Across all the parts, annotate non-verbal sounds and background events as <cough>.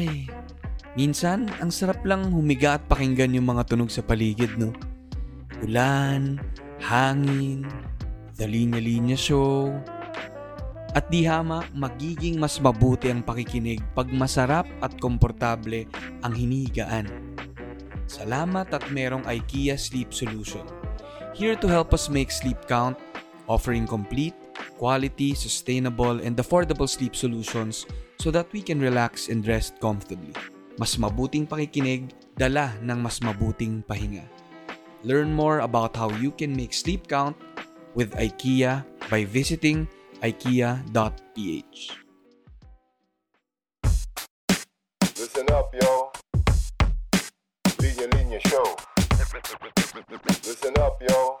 Ay, minsan ang sarap lang humiga at pakinggan yung mga tunog sa paligid, no? Ulan, hangin, The Linya Linya Show, at di hamak, magiging mas mabuti ang pakikinig pag masarap at komportable ang hinigaan. Salamat at merong IKEA Sleep Solution. Here to help us make sleep count, offering complete, quality, sustainable, and affordable sleep solutions so that we can relax and rest comfortably. Mas mabuting pakikinig, dala ng mas mabuting pahinga. Learn more about how you can make sleep count with IKEA by visiting ikea.ph. Listen up, yo. Linya Linya Show. Listen up, yo.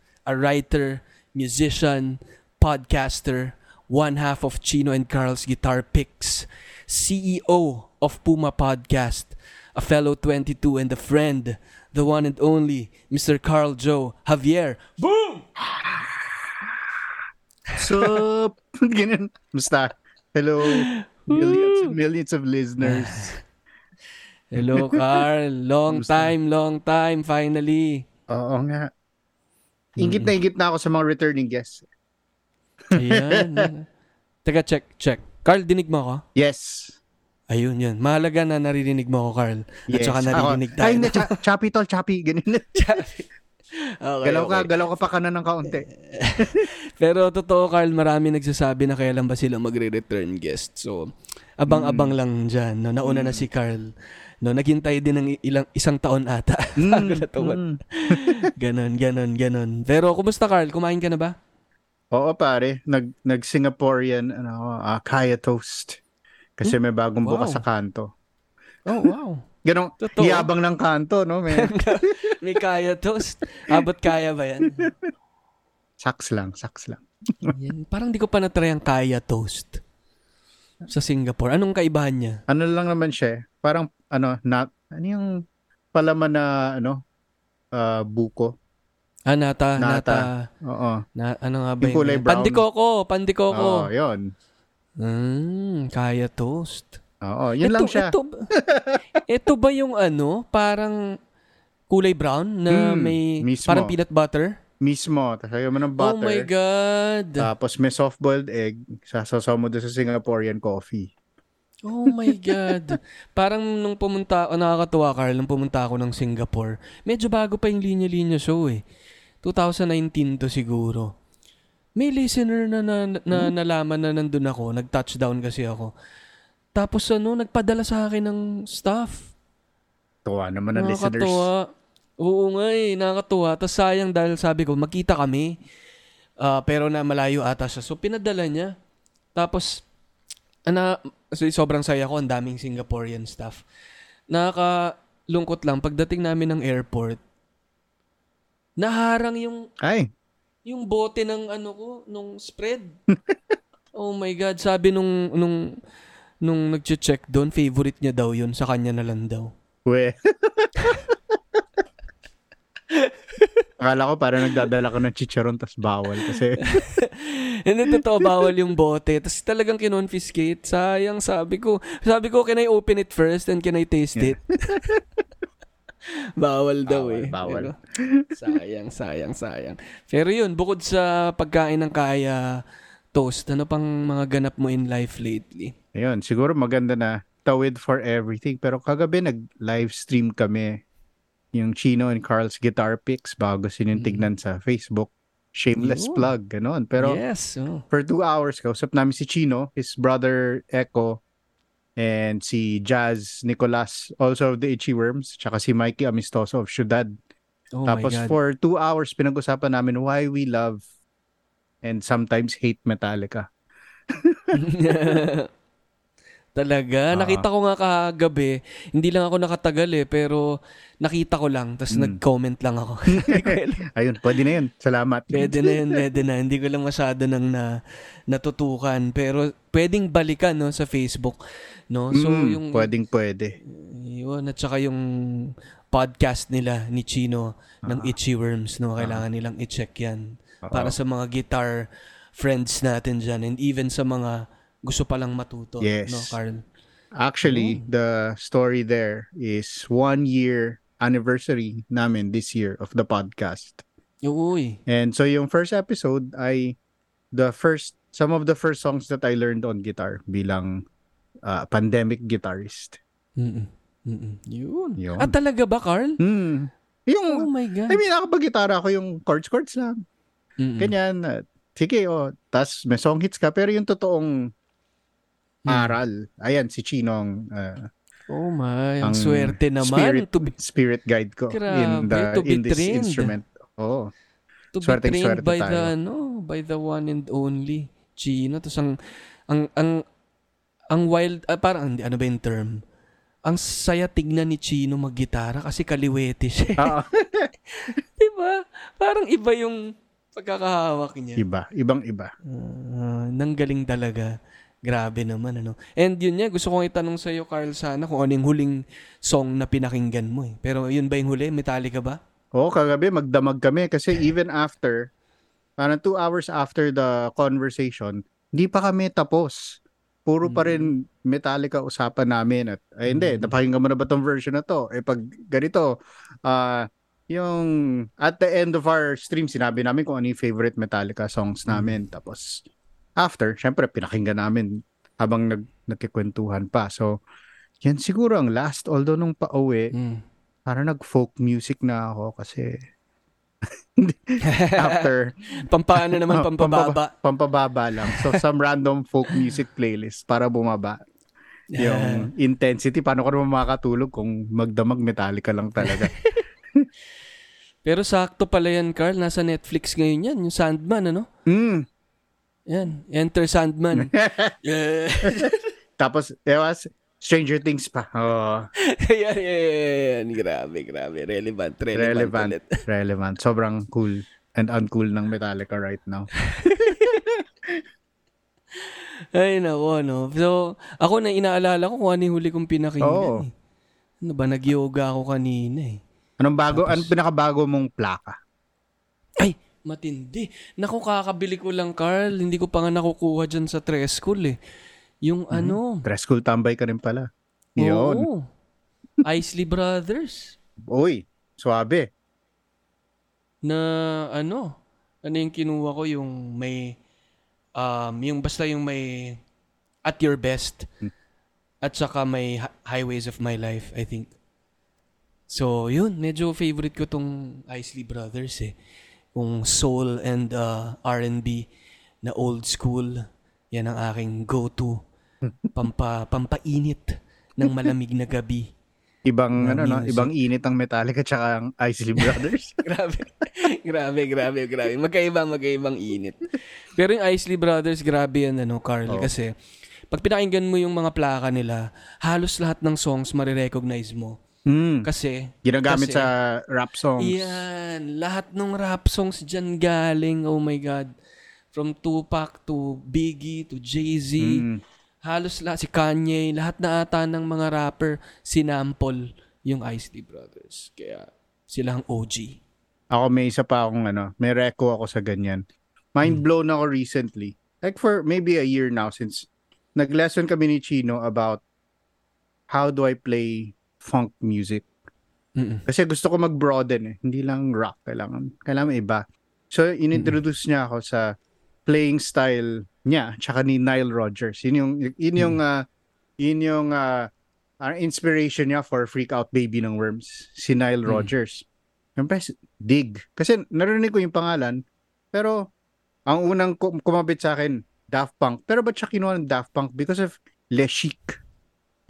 a writer, musician, podcaster, one half of Chino and Carl's Guitar Picks, CEO of Puma Podcast, a fellow 22 and a friend, the one and only Mr. Carl Joe Javier. Boom! Sup? <laughs> Ganun. Musta? Hello. Millions and millions of listeners. Hello, Carl. Long time, long time, finally. Oo nga. Ingit na ingit na ako sa mga returning guests. <laughs> Ayan. Teka, check, check. Carl, dinig mo ako? Yes. Ayun, yun. Mahalaga na naririnig mo ako, Carl. At yes. saka naririnig tayo. Ay, na, cha- choppy tol, choppy. Ganun. <laughs> okay, galaw ka, okay. galaw ka pa kanan ng kaunti. <laughs> Pero totoo, Carl, marami nagsasabi na kailan ba sila magre-return guest. So, abang-abang lang dyan. No? Nauna na si Carl. No, naghintay din ng ilang isang taon ata. <laughs> Bago na tuwan. Mm. <laughs> Ganon, ganon, ganon. Pero, kumusta, Carl? Kumain ka na ba? Oo pare, nag nag Singaporean ano, ah, kaya toast. Kasi may bagong Wow. bukas sa kanto. Oh, wow. <laughs> Ganong Totoo. yabang ng kanto, no? May May kaya toast. Abot kaya ba yan? saks lang, saks lang. yan? Parang di ko pa natry ang kaya toast. Sa Singapore. Anong kaibahan niya? Ano lang naman siya, eh, parang ano, na, ano yung palaman na ano, ah, buko. Ah, nata, nata. Nata. Oo. Na, ano nga ba Yung kulay brown. Pandikoko, pandikoko. Oo, yun. Mm, kaya toast. Oo, yun lang siya. Ito, <laughs> ito ba yung ano, parang kulay brown na Mm, may mismo. parang peanut butter? Mismo. Tapos mo ng Oh butter. my God. Tapos may soft-boiled egg. Sasasaw mo doon sa Singaporean coffee. Oh my God. <laughs> Parang nung pumunta ako, nakakatuwa Carl, nung pumunta ako ng Singapore, medyo bago pa yung linya-linya show eh. 2019 to siguro. May listener na, na, na nalaman na nandun ako, nag-touchdown kasi ako. Tapos ano, nagpadala sa akin ng stuff. Tuwa naman ng listeners. Nakakatuwa. Oo nga eh, nakakatuwa. Tapos sayang dahil sabi ko, magkita kami. Ah, pero na malayo ata siya. So pinadala niya. Tapos, ana, so, sobrang saya ko, ang daming Singaporean staff. Nakakalungkot lang, pagdating namin ng airport, naharang yung Ay, yung bote ng ano ko, nung spread. <laughs> oh my God, sabi nung, nung, nung nag-check doon, favorite niya daw yun, sa kanya na lang daw. we. <laughs> Akala ko parang nagdadala ka ng chicharon tas bawal kasi <laughs> Hindi totoo, bawal yung bote. Tapos talagang kinonfiscate. Sayang, sabi ko. Sabi ko, can I open it first and can I taste it? <laughs> bawal daw Bawal, eh. bawal. Pero, sayang, sayang, sayang. Pero yun, bukod sa pagkain ng kaya toast, ano pang mga ganap mo in life lately? Ayun, siguro maganda na tawid for everything. Pero kagabi nag-live stream kami yung Chino and Carl's guitar picks bago sinintignan sa Facebook. Shameless Yun. plug, ganon. Pero yes. Oh. for two hours, kausap namin si Chino, his brother Echo, and si Jazz Nicolas, also of the Itchy Worms, tsaka si Mikey Amistoso of Ciudad. Oh Tapos my God. for two hours, pinag-usapan namin why we love and sometimes hate Metallica. <laughs> <laughs> Talaga. Ah. Nakita ko nga kagabi. Hindi lang ako nakatagal eh, pero nakita ko lang. Tapos Mm. nag-comment lang ako. <laughs> Ayun, pwede na yun. Salamat. pwede na yun, pwede na. Hindi ko lang masyado nang na, natutukan. Pero pwedeng balikan no, sa Facebook. No? So, Mm, yung, Pwedeng pwede. yun, at saka yung podcast nila ni Chino ng Ah. Itchy Worms. No? Kailangan nilang i-check yan. Oo. Para sa mga guitar friends natin dyan. And even sa mga gusto palang matuto. Yes. No, Carl? Actually, the story there is one year anniversary namin this year of the podcast. Uy. And so yung first episode ay the first some of the first songs that I learned on guitar bilang uh, pandemic guitarist. Mm-mm. Mm-mm. Yun. Yun. Ah, talaga ba, Carl? Oh Yung my God. I mean, ako yung chords chords lang. Mm-mm. Ganyan. sige, oh. Tapos may song hits ka. Pero yung totoong Hmm. aral, ayan, si Chinong uh, Oh my, ang ang swerte naman spirit, to be, spirit guide ko in Grabe, the to be in this trained. instrument. Oh. to be Swerteng trained swerte by tayo. the, ano, by the one and only Chino. Tapos ang, ang, ang, ang wild, ah, parang, hindi, ano ba yung term? Ang saya tignan ni Chino maggitara kasi kaliwete siya. <laughs> Ah, <laughs> diba? Parang iba yung pagkakahawak niya. iba, ibang iba. Ah, nang galing talaga. Grabe naman, ano. And yun niya, gusto kong itanong sa'yo, Carl, sana kung ano yung huling song na pinakinggan mo eh. Pero yun ba yung huli? Metallica ba? Oo, kagabi magdamag kami kasi even after, parang two hours after the conversation, hindi pa kami tapos. Puro pa rin Metallica usapan namin. At, ay hindi, Mm. napakinggan mo na ba tong version na to? Eh pag ganito, ah yung at the end of our stream, sinabi namin kung ano yung favorite Metallica songs namin. Tapos after, syempre pinakinggan namin habang nag, nagkikwentuhan pa. So, yan siguro ang last. Although nung pauwi, Mm. parang nag-folk music na ako kasi <laughs> after <laughs> Pampaano naman, Oh, pampababa. pampababa lang. So some random folk music playlist para bumaba yung intensity. Paano ka naman makakatulog kung magdamag Metallica lang talaga? <laughs> Pero sakto pala yan, Carl. Nasa Netflix ngayon yan. Yung Sandman, ano? mm. Yan. Enter Sandman. yeah. <laughs> <laughs> Tapos, ewas, Stranger Things pa. Oh, <laughs> yan, yan, yan. Grabe, grabe. Relevant. Relevant. relevant. ulit. Relevant. Sobrang cool and uncool ng Metallica right now. Ay, nako, no. So, ako na inaalala ko kung ano yung huli kong pinakinggan. Oo. Eh. Ano ba, nag-yoga ako kanina eh. Anong bago, Tapos- anong pinakabago mong plaka? Ay, matindi. Naku, kakabili ko lang, Carl. Hindi ko pa nga nakukuha dyan sa Treschool eh. Yung ano, Dress school tambay ka rin pala. Yun. oo. Isley Brothers. Uy, swabe. Na ano, ano yung kinuha ko yung may, um, yung basta yung may at your best. At saka may Hi- highways of my life, I think. So, yun, medyo favorite ko tong Isley Brothers eh. Yung soul and uh, R&B na old school. Yan ang aking go-to. <laughs> Pampa, pampainit ng malamig na gabi. Ibang, Na ano, no? Ibang init ang Metallica tsaka ang Isley Brothers. <laughs> grabe. grabe, grabe, grabe. Magkaiba, magkaibang init. Pero yung Isley Brothers, grabe yan, ano, Carl. Oo. Kasi, pag pinakinggan mo yung mga plaka nila, halos lahat ng songs marirecognize mo. Hmm. Kasi, Ginagamit Kasi- sa rap songs. yan, lahat ng rap songs dyan galing, oh my God. From Tupac to Biggie to Jay-Z, Mm. halos lahat, si Kanye, lahat na ata ng mga rapper, sinample yung Isley Brothers. Kaya, sila ang OG. Ako may isa pa akong ano, may reco ako sa ganyan. Mind blown ako recently. Like for maybe a year now since nag-lesson kami ni Chino about how do I play funk music. Mm-mm. Kasi gusto ko mag-broaden eh. Hindi lang rock. Kailangan, kailangan iba. So, inintroduce niya ako sa playing style niya tsaka ni Nile Rodgers. Yun yung, yun yung, ah, yun yung ah, inspiration niya for Freak Out Baby ng Worms. Si Nile Mm. Rodgers. Siyempre, dig. Kasi narinig ko yung pangalan, pero ang unang kum- kumabit sa akin, Daft Punk. Pero ba't siya kinuha ng Daft Punk? Because of Le Chic.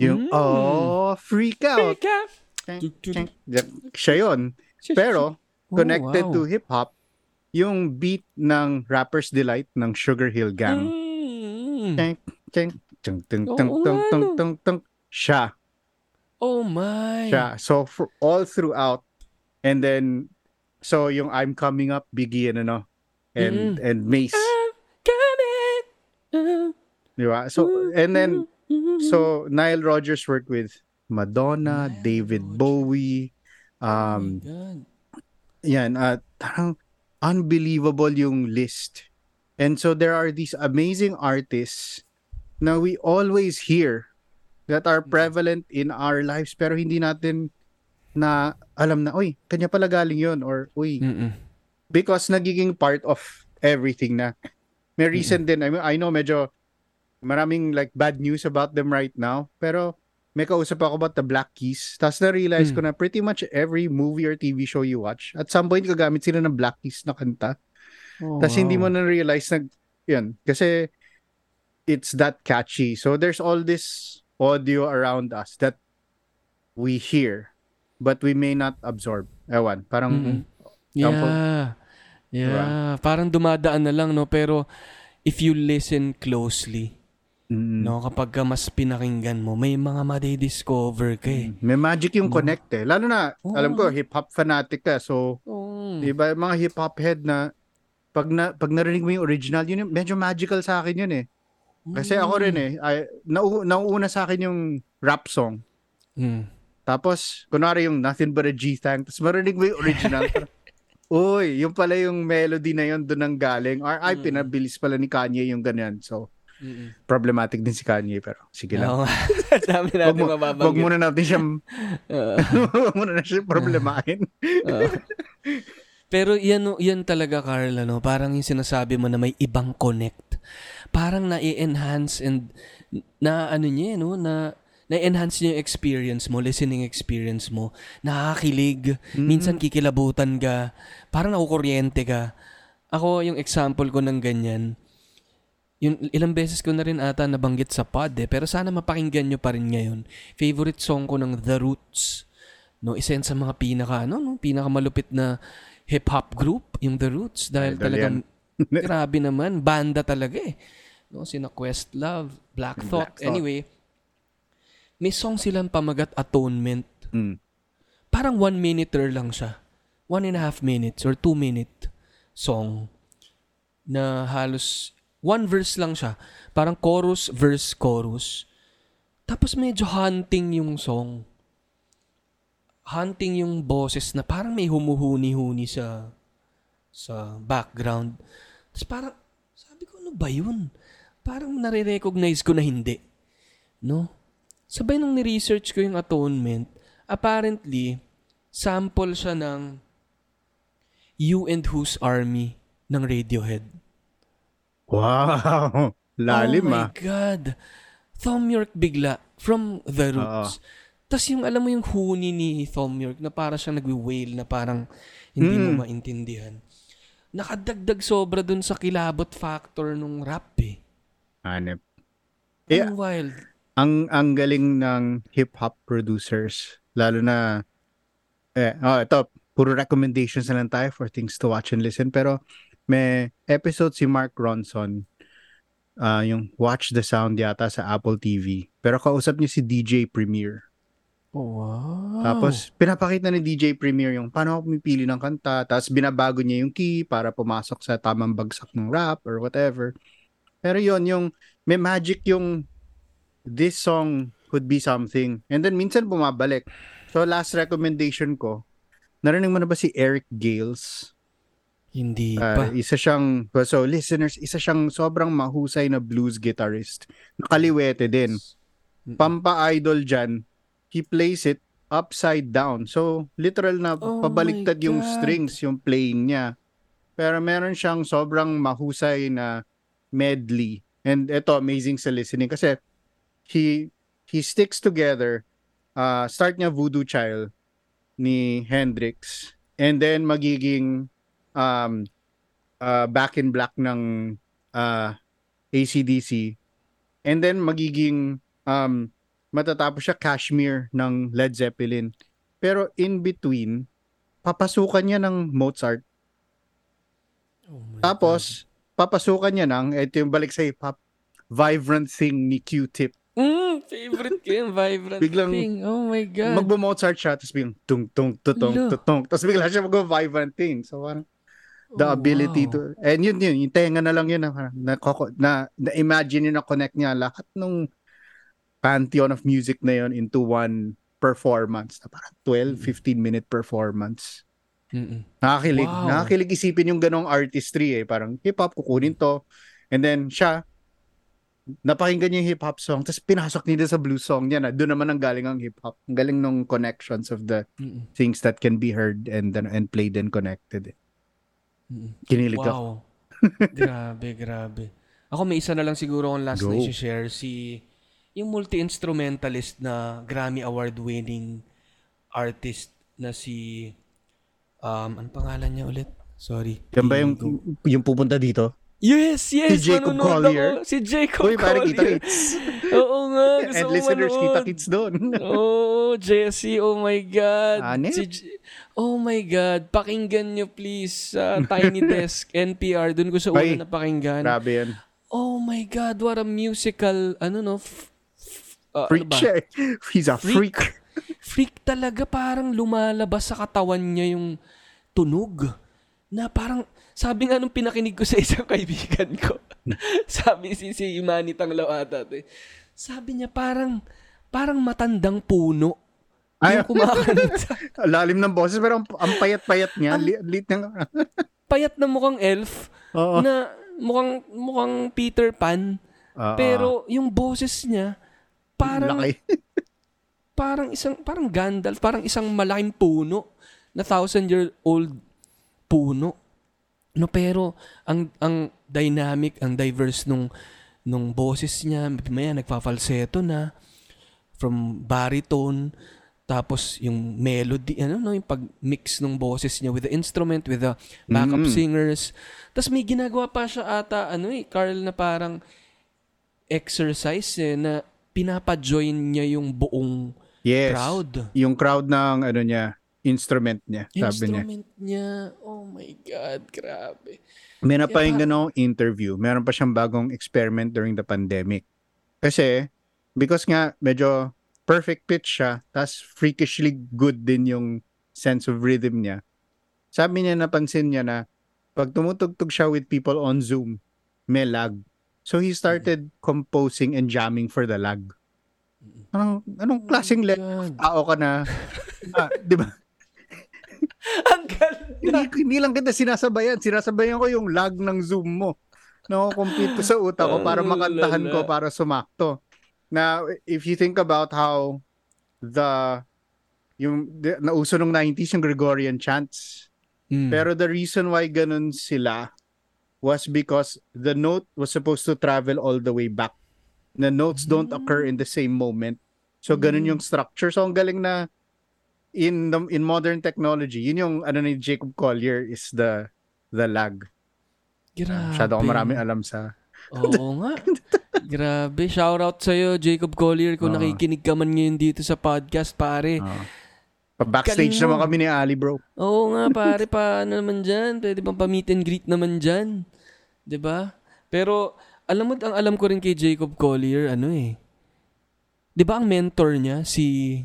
Yung, Mm. oh, freak out. Freak out. Siya yun. Pero, Oh, connected wow. to hip-hop, yung beat ng Rapper's Delight ng Sugar Hill Gang. Mm. Cheng, cheng. Siya. Oh my. Siya. So, for all throughout, and then, so yung I'm Coming Up, Biggie and ano, and, and Mace. I'm coming. Uh, Di ba? So, and then, so, Nile Rodgers worked with Madonna, Nile David Rodgers. Bowie, oh um, God. yan, at parang unbelievable yung list. And so, there are these amazing artists na we always hear that are prevalent in our lives pero hindi natin na alam na, uy, kanya pala galing yun or, uy, Mm-mm. because nagiging part of everything na may recent din I, mean, I know medyo maraming like bad news about them right now pero may kausap ako about the Black Keys tapos na-realize Mm. ko na pretty much every movie or TV show you watch at some point gagamit sila ng Black Keys na kanta Oh, tapos hindi mo wow. na-realize na yun kasi it's that catchy so there's all this audio around us that we hear but we may not absorb ewan parang. Example. Yeah. Yeah. Parang dumadaan na lang, no? Pero, if you listen closely, Mm. no? Kapag ka mas pinakinggan mo, may mga madidiscover ka eh. May magic yung No. connect eh. Lalo na, Oo. alam ko, hip-hop fanatic ka. So, Oh. di ba, mga hip-hop head na, pag, na, pag narinig mo yung original, yun medyo magical sa akin yun eh. Kasi ako rin eh, ay, nau, nauuna sa akin yung rap song. Mm. Tapos, kunwari yung Nothing But a G-Thang, tapos marinig mo yung original. <laughs> Uy, yung pala yung melody na yun doon ang galing. Or ay, Mm. pinabilis pala ni Kanye yung ganyan. So, Mm-mm. problematic din si Kanye. Pero, sige lang. Oo. <laughs> Dami natin wag mababanggit. muna natin siyang, Oo. <laughs> wag muna na siya problemahin. Pero yan, yan talaga, Carl, ano, parang yung sinasabi mo na may ibang connect. Parang na-enhance and na ano niya, no, na na-enhance niya yung experience mo, listening experience mo. Nakakakilig. Minsan kikilabutan ka. Parang nakukuryente ka. Ako, yung example ko ng ganyan, yung ilang beses ko na rin ata nabanggit sa pod eh, pero sana mapakinggan nyo pa rin ngayon. Favorite song ko ng The Roots. No, isa yan sa mga pinaka ano, no, pinaka malupit na hip hop group, yung The Roots dahil Idol talagang <laughs> grabe naman, banda talaga eh. No, sina Questlove, Black Thought. Black Thought. Anyway, may song silang pamagat Atonement. Mm. Parang one minuter lang siya. One and a half minutes or two minute song na halos one verse lang siya. Parang chorus, verse, chorus. Tapos medyo hunting yung song. Hunting yung boses na parang may humuhuni-huni sa sa background. Tapos parang, sabi ko, ano ba yun? Parang nare-recognize ko na hindi. No? Sabay nung ni-research ko yung atonement, apparently, sample siya ng You and Whose Army ng Radiohead. Wow! <laughs> Lalim oh my ah. God. Thom Yorke bigla from The Roots. Tapos yung alam mo yung huni ni Thom Yorke na para siyang nagwi-wail na parang hindi Mm. mo maintindihan. Nakadagdag sobra dun sa kilabot factor nung rap eh. Hanep. Eh, Ang wild. ang ang galing ng hip-hop producers. Lalo na, eh, oh, ito, puro recommendations na lang tayo for things to watch and listen. Pero may episode si Mark Ronson, ah, yung Watch the Sound yata sa Apple TV. Pero kausap niya si DJ Premier. Oh, wow. Tapos, pinapakita ni DJ Premier yung paano ako pumipili ng kanta. Tapos, binabago niya yung key para pumasok sa tamang bagsak ng rap or whatever. Pero yon yung may magic yung this song could be something. And then, minsan bumabalik. So, last recommendation ko, narinig mo na ba si Eric Gales? Hindi Ah, pa. isa siyang, so listeners, isa siyang sobrang mahusay na blues guitarist. Nakaliwete din. Pampa-idol dyan, he plays it upside down. So, literal na Oh pabaliktad yung God. strings, yung playing niya. Pero meron siyang sobrang mahusay na medley. And ito, amazing sa listening kasi he he sticks together. Uh, start niya Voodoo Child ni Hendrix. And then magiging um, uh, Back in Black ng uh, ACDC. And then magiging um, matatapos siya Kashmir ng Led Zeppelin. Pero in between, papasukan niya ng Mozart. Oh Tapos, papasukan niya ng, ito yung balik sa hip-hop, Vibrant Thing ni Q-Tip. Mm, favorite ko yung Vibrant Biglang Thing. Oh my God. Magbo-Mozart siya, tapos biglang tung tung tutong tutong. Tapos bigla siya mag-Vibrant Thing. So parang the Oh, ability wow. to and yun yun yung tenga na lang yun na parang na, na, na imagine yun na connect niya lahat nung pantheon of music na yun into one performance na parang 12 15 minute performance Mm-mm. Nakakilig. Wow. Nakakilig isipin yung ganong artistry eh. Parang hip-hop, kukunin to. And then siya, napakinggan niya yung hip-hop song, tapos pinasok niya sa blues song niya na doon naman ang galing ang hip-hop. Ang galing nung connections of the Mm-mm. things that can be heard and then and played and connected. eh. Kinilig ako. Wow. <laughs> grabe, grabe. Ako may isa na lang siguro akong last Go. na i-share. Si, yung multi-instrumentalist na Grammy Award winning artist na si, um, ano pangalan niya ulit? Sorry. Yan ba yung, yung pupunta dito? Yes, yes. Si Jacob Collier? Ako. Si Jacob Uy, pare kita Collier. kits. <laughs> Oo nga. <laughs> Gusto And listeners, manood. kita kits doon. <laughs> oh, Jesse, oh my God. Hanep? Si J- oh my God. Pakinggan nyo please sa Tiny Desk, NPR. Doon ko sa una napakinggan. Grabe yan. Oh my God, what a musical, ano no, f- f- uh, ano Freak ba? siya eh. He's a freak. Freak talaga, parang lumalabas sa katawan niya yung tunog. Na parang, sabi nga nung pinakinig ko sa <laughs> isang kaibigan ko, <laughs> sabi si, si Imani Tanglaw ata, eh. sabi niya parang, parang matandang puno. Ay, Yung kumakanta. <laughs> lalim ng boses pero ang, ang payat-payat niya. Ang- Li- ng... Payat na mukhang elf, Oo. na mukhang, mukhang Peter Pan, Oo. pero yung boses niya, parang, parang isang parang Gandalf, parang isang malaking puno na thousand year old puno. No pero ang ang dynamic, ang diverse nung nung boses niya, maya nagfa-falsetto na from baritone tapos yung melody, ano no, yung pag-mix ng boses niya with the instrument, with the backup Mm. singers. Tapos may ginagawa pa siya ata, ano eh, Carl, na parang exercise eh, na pinapa-join niya yung buong Yes. crowd. Yung crowd ng ano niya, instrument niya, sabi niya. Instrument niya. Oh my God, grabe. May Kaya napahinggan akong interview. Meron pa siyang bagong experiment during the pandemic. Kasi, because nga, medyo perfect pitch siya, tas freakishly good din yung sense of rhythm niya. Sabi niya, napansin niya na pag tumutugtog siya with people on Zoom, may lag. So he started composing and jamming for the lag. Anong, anong klaseng lag? God. Tao ka na, ah, di ba? <laughs> Ang ganda. hindi, hindi lang kita sinasabayan. Sinasabayan ko yung lag ng Zoom mo. Nako-compute ko sa utak ko para makantahan ko para sumakto. Now, if you think about how the yung the, nauso nung 90s yung Gregorian chants. Mm. Pero the reason why ganun sila was because the note was supposed to travel all the way back. The notes don't occur in the same moment. So ganun yung structure. So ang galing na in the, in modern technology, yun yung ano ni Jacob Collier is the the lag. Grabe. Masyado ako marami alam sa <laughs> Oo nga. Grabe. Shoutout sa'yo, Jacob Collier, kung Oo. nakikinig ka man ngayon dito sa podcast, pare. uh, pa backstage Galing mo. naman kami ni Ali bro. Oo nga, <laughs> pare, paano naman dyan? Pwede bang pa-meet and greet naman dyan? 'Di ba? Pero, alam mo, ang alam ko rin kay Jacob Collier, ano eh. 'Di ba ang mentor niya, si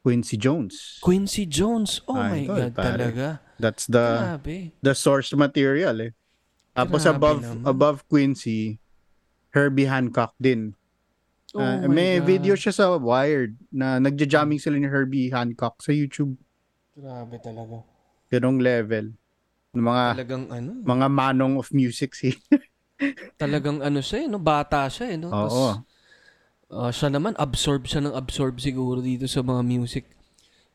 Quincy Jones. Quincy Jones? Oh my Ay, ito, God, pare. talaga. That's the Grabe. the source material eh. Tapos Grabe above naman. above Quincy, Herbie Hancock din. Oh Ah, my may God. video siya sa Wired na nagja-jamming sila ni Herbie Hancock sa YouTube. Grabe talaga. Ganong level. Ng mga Talagang ano, mga manong of music si. <laughs> talagang ano siya eh, no? Bata siya eh, no? Tas, Ah, siya naman, absorb siya ng absorb siguro dito sa mga music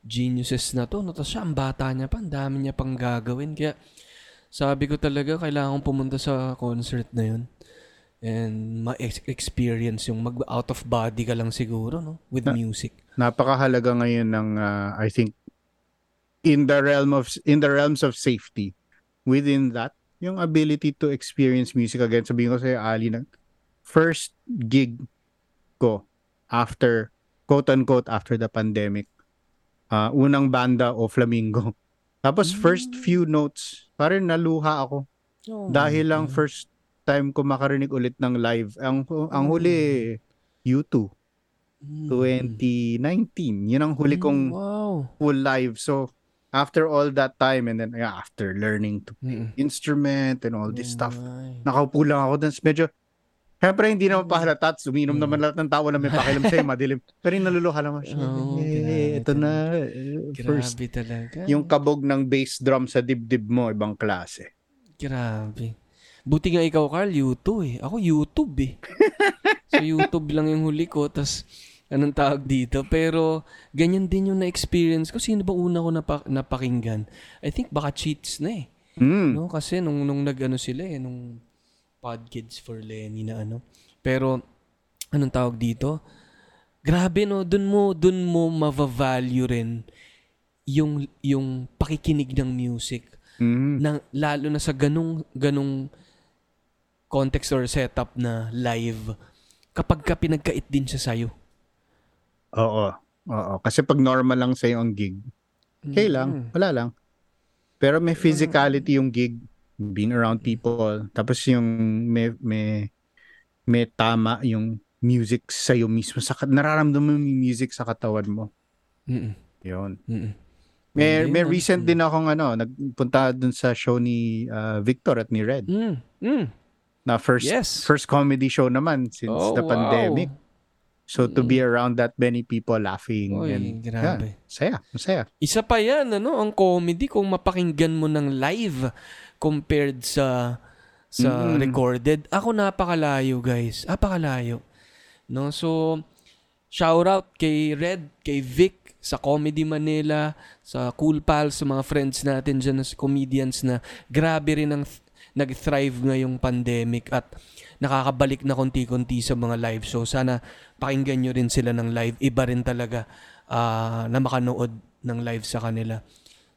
geniuses na to. No? Tapos siya, ang bata niya pa, ang dami niya pang gagawin. Kaya, sabi ko talaga, kailangan kong pumunta sa concert na yun. And ma-experience yung mag-out of body ka lang siguro, no? With Na- music. Napakahalaga ngayon ng ah, I think in the realm of in the realms of safety. Within that, yung ability to experience music again. Sabihin ko sa Ali na first gig ko after quote unquote after the pandemic. ah, unang banda o Flamingo. <laughs> Tapos first few notes, parang naluha ako Oh dahil lang God. first time ko makarinig ulit ng live. Ang ang huli U2 Mm. 2019. Yun ang huli Mm, kong Wow. full live. So after all that time and then yeah, after learning to Mm. instrument and all this Oh stuff, my. nakaupo lang ako dun. Medyo Siyempre, hindi naman pahalata at uminom Mm. naman lahat ng tao na may pakialam sa'yo, madilim. <laughs> Pero yung naluluha siya. Oh, eh, ito na. eh, First, Grabe talaga. yung kabog ng bass drum sa dibdib mo, ibang klase. Grabe. Buti nga ikaw, Carl, YouTube eh. Ako, YouTube eh. <laughs> so, YouTube lang yung huli ko. Tapos, anong tawag dito. Pero, ganyan din yung na-experience ko. Sino ba una ko napa- napakinggan? I think baka cheats na eh. Hmm. No? Kasi nung, nung nag-ano sila eh, nung Pod Kids for Lenny na ano. Pero, anong tawag dito? Grabe no, dun mo, dun mo mava-value rin yung, yung pakikinig ng music Mhm. na lalo na sa ganung ganung context or setup na live kapag ka pinagkait din siya sa'yo. Oo. Oo. Kasi pag normal lang sa'yo ang gig, okay lang. Wala lang. Pero may physicality yung gig, being around people. Tapos yung may, may, may tama yung music sa'yo mismo. Sa, nararamdaman mo yung music sa katawan mo. Mm-mm. Yun. Mm-mm. May, may recent din akong ano, nagpunta dun sa show ni ah, Victor at ni Red. Mm. Mm. Na first Yes. first comedy show naman since Oh, the wow. So to be around that many people laughing Oy, and grabe. saya, masaya. Isa pa yan, ano, ang comedy kung mapakinggan mo ng live compared sa sa Mm. recorded. Ako napakalayo, guys. Napakalayo. No? So, shout out kay Red, kay Vic, sa Comedy Manila, sa Cool Pals, sa mga friends natin dyan, na comedians na grabe rin ang th- nag-thrive ngayong pandemic at nakakabalik na konti-konti sa mga live show. Sana pakinggan nyo rin sila ng live. Iba rin talaga ah, na makanood ng live sa kanila.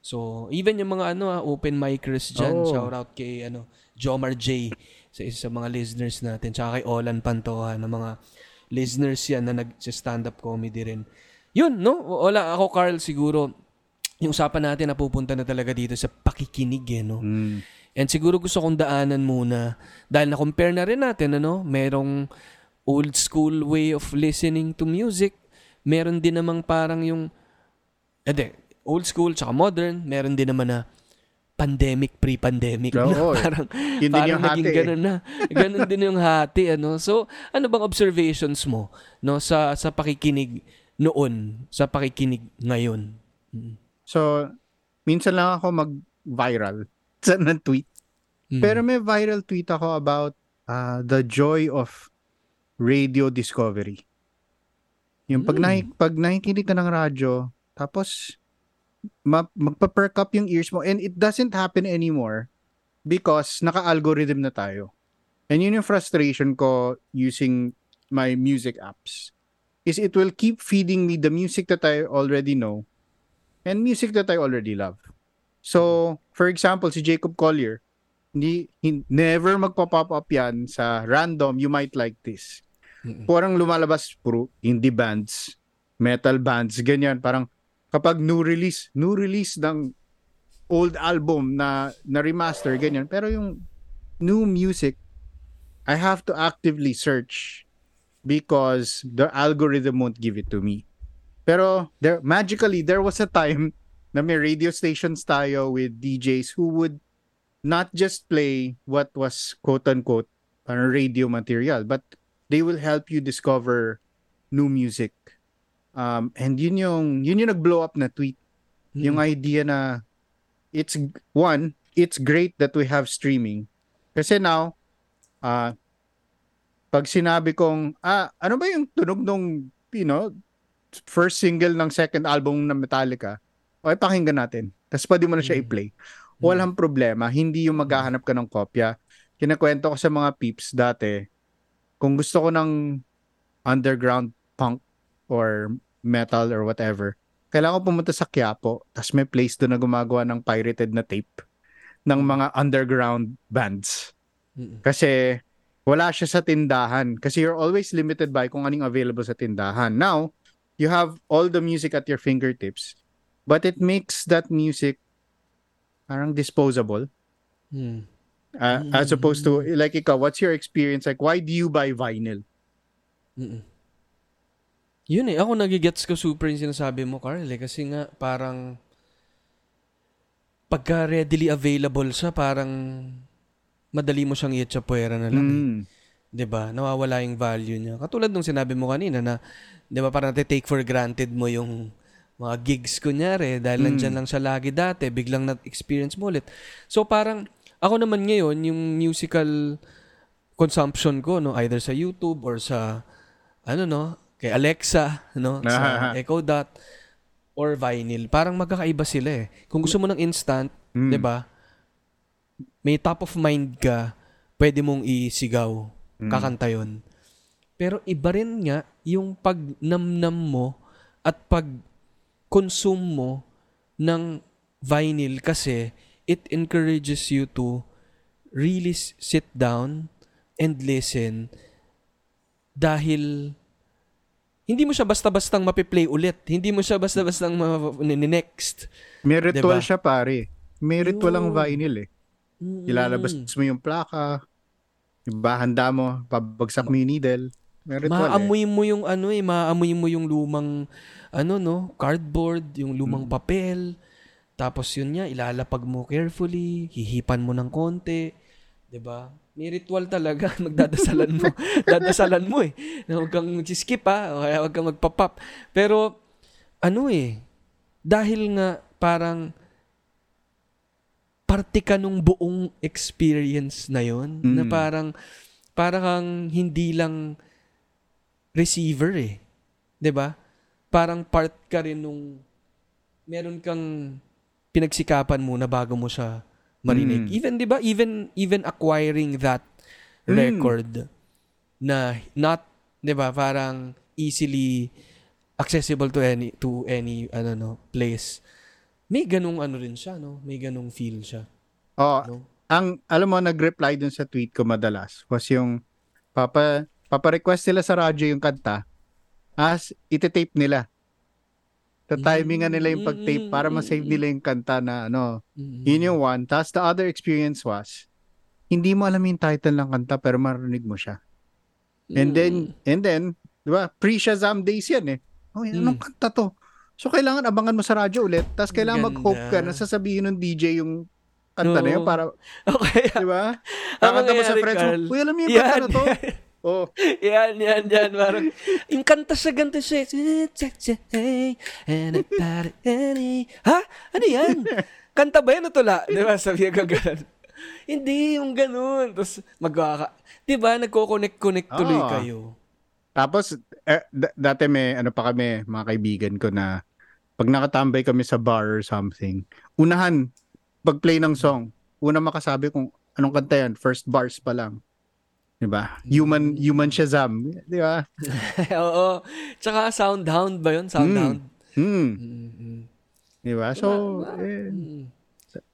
So, even yung mga ano, ah, open micers dyan, Oh. shout out kay ano, Jomar J sa isa sa mga listeners natin, tsaka kay Olan Pantoja na mga listeners yan na nag-stand-up comedy rin. Yun, no? Wala, ako Carl, siguro, yung usapan natin napupunta na talaga dito sa pakikinig, eh, no? Mm. And siguro gusto kong daanan muna dahil na-compare na rin natin ano, merong old school way of listening to music. Meron din namang parang yung ede, old school tsaka modern, meron din naman na pandemic pre-pandemic Oo, <laughs> na eh. parang Yun din parang yung naging hati eh. ganun na. Ganun din yung hati ano. So, ano bang observations mo no sa sa pakikinig noon, sa pakikinig ngayon? Mm. So, minsan lang ako mag-viral sa <laughs> ng tweet. Mm. Pero may viral tweet ako about ah, the joy of radio discovery. Yung pag, Mm. nahi- pag nakikinig ka ng radyo, tapos ma- magpa-perk up yung ears mo and it doesn't happen anymore because naka-algorithm na tayo. And yun yung frustration ko using my music apps is it will keep feeding me the music that I already know and music that I already love. So, for example, si Jacob Collier, hindi, hin- never magpa-pop up yan sa random, you might like this. Mm-mm. Parang lumalabas puro indie bands, metal bands, ganyan. Parang kapag new release, new release ng old album na na remaster, ganyan. Pero yung new music, I have to actively search because the algorithm won't give it to me. Pero there magically there was a time na may radio stations tayo with DJs who would not just play what was quote unquote radio material but they will help you discover new music. Um, and yun yung yun yung nag-blow up na tweet. Yung idea na it's one, it's great that we have streaming. Kasi now, ah pag sinabi kong, ah, ano ba yung tunog nung, you know, first single ng second album ng Metallica, o pakinggan natin. Tapos pwede mo na siya Mm. i-play. Walang problema. Hindi yung maghahanap ka ng kopya. Kinakwento ko sa mga peeps dati, kung gusto ko ng underground punk or metal or whatever, kailangan ko pumunta sa Quiapo, tapos may place doon na gumagawa ng pirated na tape ng mga underground bands. Mm-mm. Kasi wala siya sa tindahan. Kasi you're always limited by kung anong available sa tindahan. Now, you have all the music at your fingertips, but it makes that music parang disposable. Mm. Uh, As opposed to, like ikaw, what's your experience? Like, why do you buy vinyl? Mm-mm. Yun eh, ako nagigets ko super yung sinasabi mo, Carl. Eh, kasi nga, parang, pagka readily available siya, parang, madali mo siyang iatsapuera na lang. eh. Mm. 'di ba? Nawawala yung value niya. Katulad nung sinabi mo kanina na 'di ba parang take for granted mo yung mga gigs kunyari dahil Mm. nandyan lang siya lagi dati, biglang na-experience mo ulit. So parang ako naman ngayon yung musical consumption ko no either sa YouTube or sa ano no, kay Alexa, no, <laughs> sa Echo Dot or vinyl. Parang magkakaiba sila eh. Kung gusto mo ng instant, Mm. 'di ba? May top of mind ka, pwede mong isigaw Mm. kakanta yun. Pero iba rin nga yung pag namnam mo at pag consume mo ng vinyl kasi it encourages you to really sit down and listen dahil hindi mo siya basta-bastang mapiplay ulit. Hindi mo siya basta-bastang ma- next. May ritual Diba? siya, pare. May ritual ang vinyl eh. Ilalabas mo yung plaka, yung bahanda mo, pabagsak mo yung needle. May ritual eh. Maamoy mo yung ano eh, maamoy mo yung lumang ano no, cardboard, yung lumang Mm. papel. Tapos yun nga, ilalapag mo carefully, hihipan mo ng konti, 'di ba? May ritual talaga, <laughs> magdadasalan mo. <laughs> Dadasalan mo eh. Na huwag kang skip ha, o kaya huwag kang magpa-pop. Pero ano eh, dahil nga parang parte ka nung buong experience na yon na Mm. parang parang kang hindi lang receiver eh. 'Di ba? Parang part ka rin nung meron kang pinagsikapan muna bago mo siya marinig. Mm. Even 'di ba? Even even acquiring that Mm. record na not 'di ba? Parang easily accessible to any to any ano no place. May ganung ano rin siya, no? May ganung feel siya, Oh, no? ang alam mo nag-reply dun sa tweet ko madalas was yung papa papa-request nila sa radyo yung kanta as ite-tape nila. Ta-timingan nila yung pag-tape para ma-save nila yung kanta na ano. Mm. Yun yung one. Tapos the other experience was hindi mo alam yung title ng kanta pero marinig mo siya. And then, and then, di ba, pre-Shazam days yan eh. Oh, anong Mm. kanta to? So, kailangan abangan mo sa radyo ulit. Tapos, kailangan Ganda. mag-hope ka na sasabihin ng DJ yung kanta na yun para, <laughs> Okay. di ba? Ang Kakanta mo sa friends mo, uy, alam mo yung kanta na to? <laughs> Oh, <laughs> yan, yan, yan. Parang, yung kanta sa ganito siya. Ha? Ano yan? Kanta ba yan o tula? Di ba? Sabi ka ganun. Hindi, yung ganun. Tapos, magkaka... Di ba? Nagko-connect-connect tuloy Oo. kayo. Tapos, eh, d- dati may, ano pa kami, mga kaibigan ko na, pag nakatambay kami sa bar or something, unahan, pag-play ng song, una makasabi kung anong kanta yan, first bars pa lang. Di ba? Human, human Shazam. Di ba? <laughs> Oo. Tsaka Soundhound ba yun? Soundhound. Hmm. Mm-mm. Di ba? So, Diba? eh, Mm.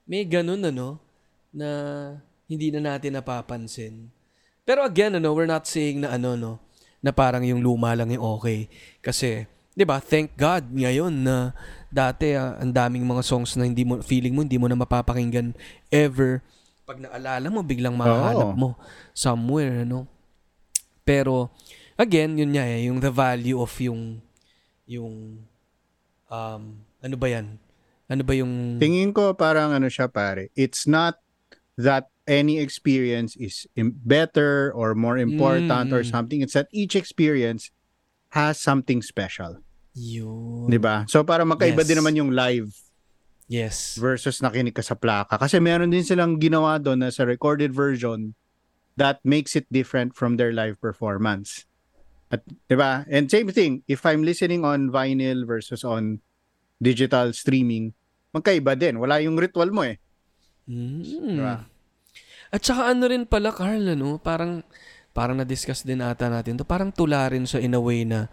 May ganun ano na hindi na natin napapansin. Pero again ano, we're not saying na ano no, na parang yung luma lang yung okay kasi 'di ba? Thank God ngayon na dati ah, ang daming mga songs na hindi mo feeling mo hindi mo na mapapakinggan ever. Pag naalala mo biglang mahanap mo somewhere ano. Pero again, yun nga eh, yung the value of yung yung um ano ba yan? Ano ba yung tingin ko parang ano siya pare, it's not that any experience is better or more important or Mm. something. It's that each experience has something special. yun? 'Di ba? So para magkaiba Yes. din naman yung live Yes. versus nakinig ka sa plaka. Kasi meron din silang ginawa doon na sa recorded version that makes it different from their live performance. At 'di ba? And same thing, if I'm listening on vinyl versus on digital streaming, magkaiba din. Wala yung ritual mo eh. Mm. Diba? At saka ano rin pala, Carl, ano, parang, parang na-discuss din ata natin to parang tula rin siya in a way na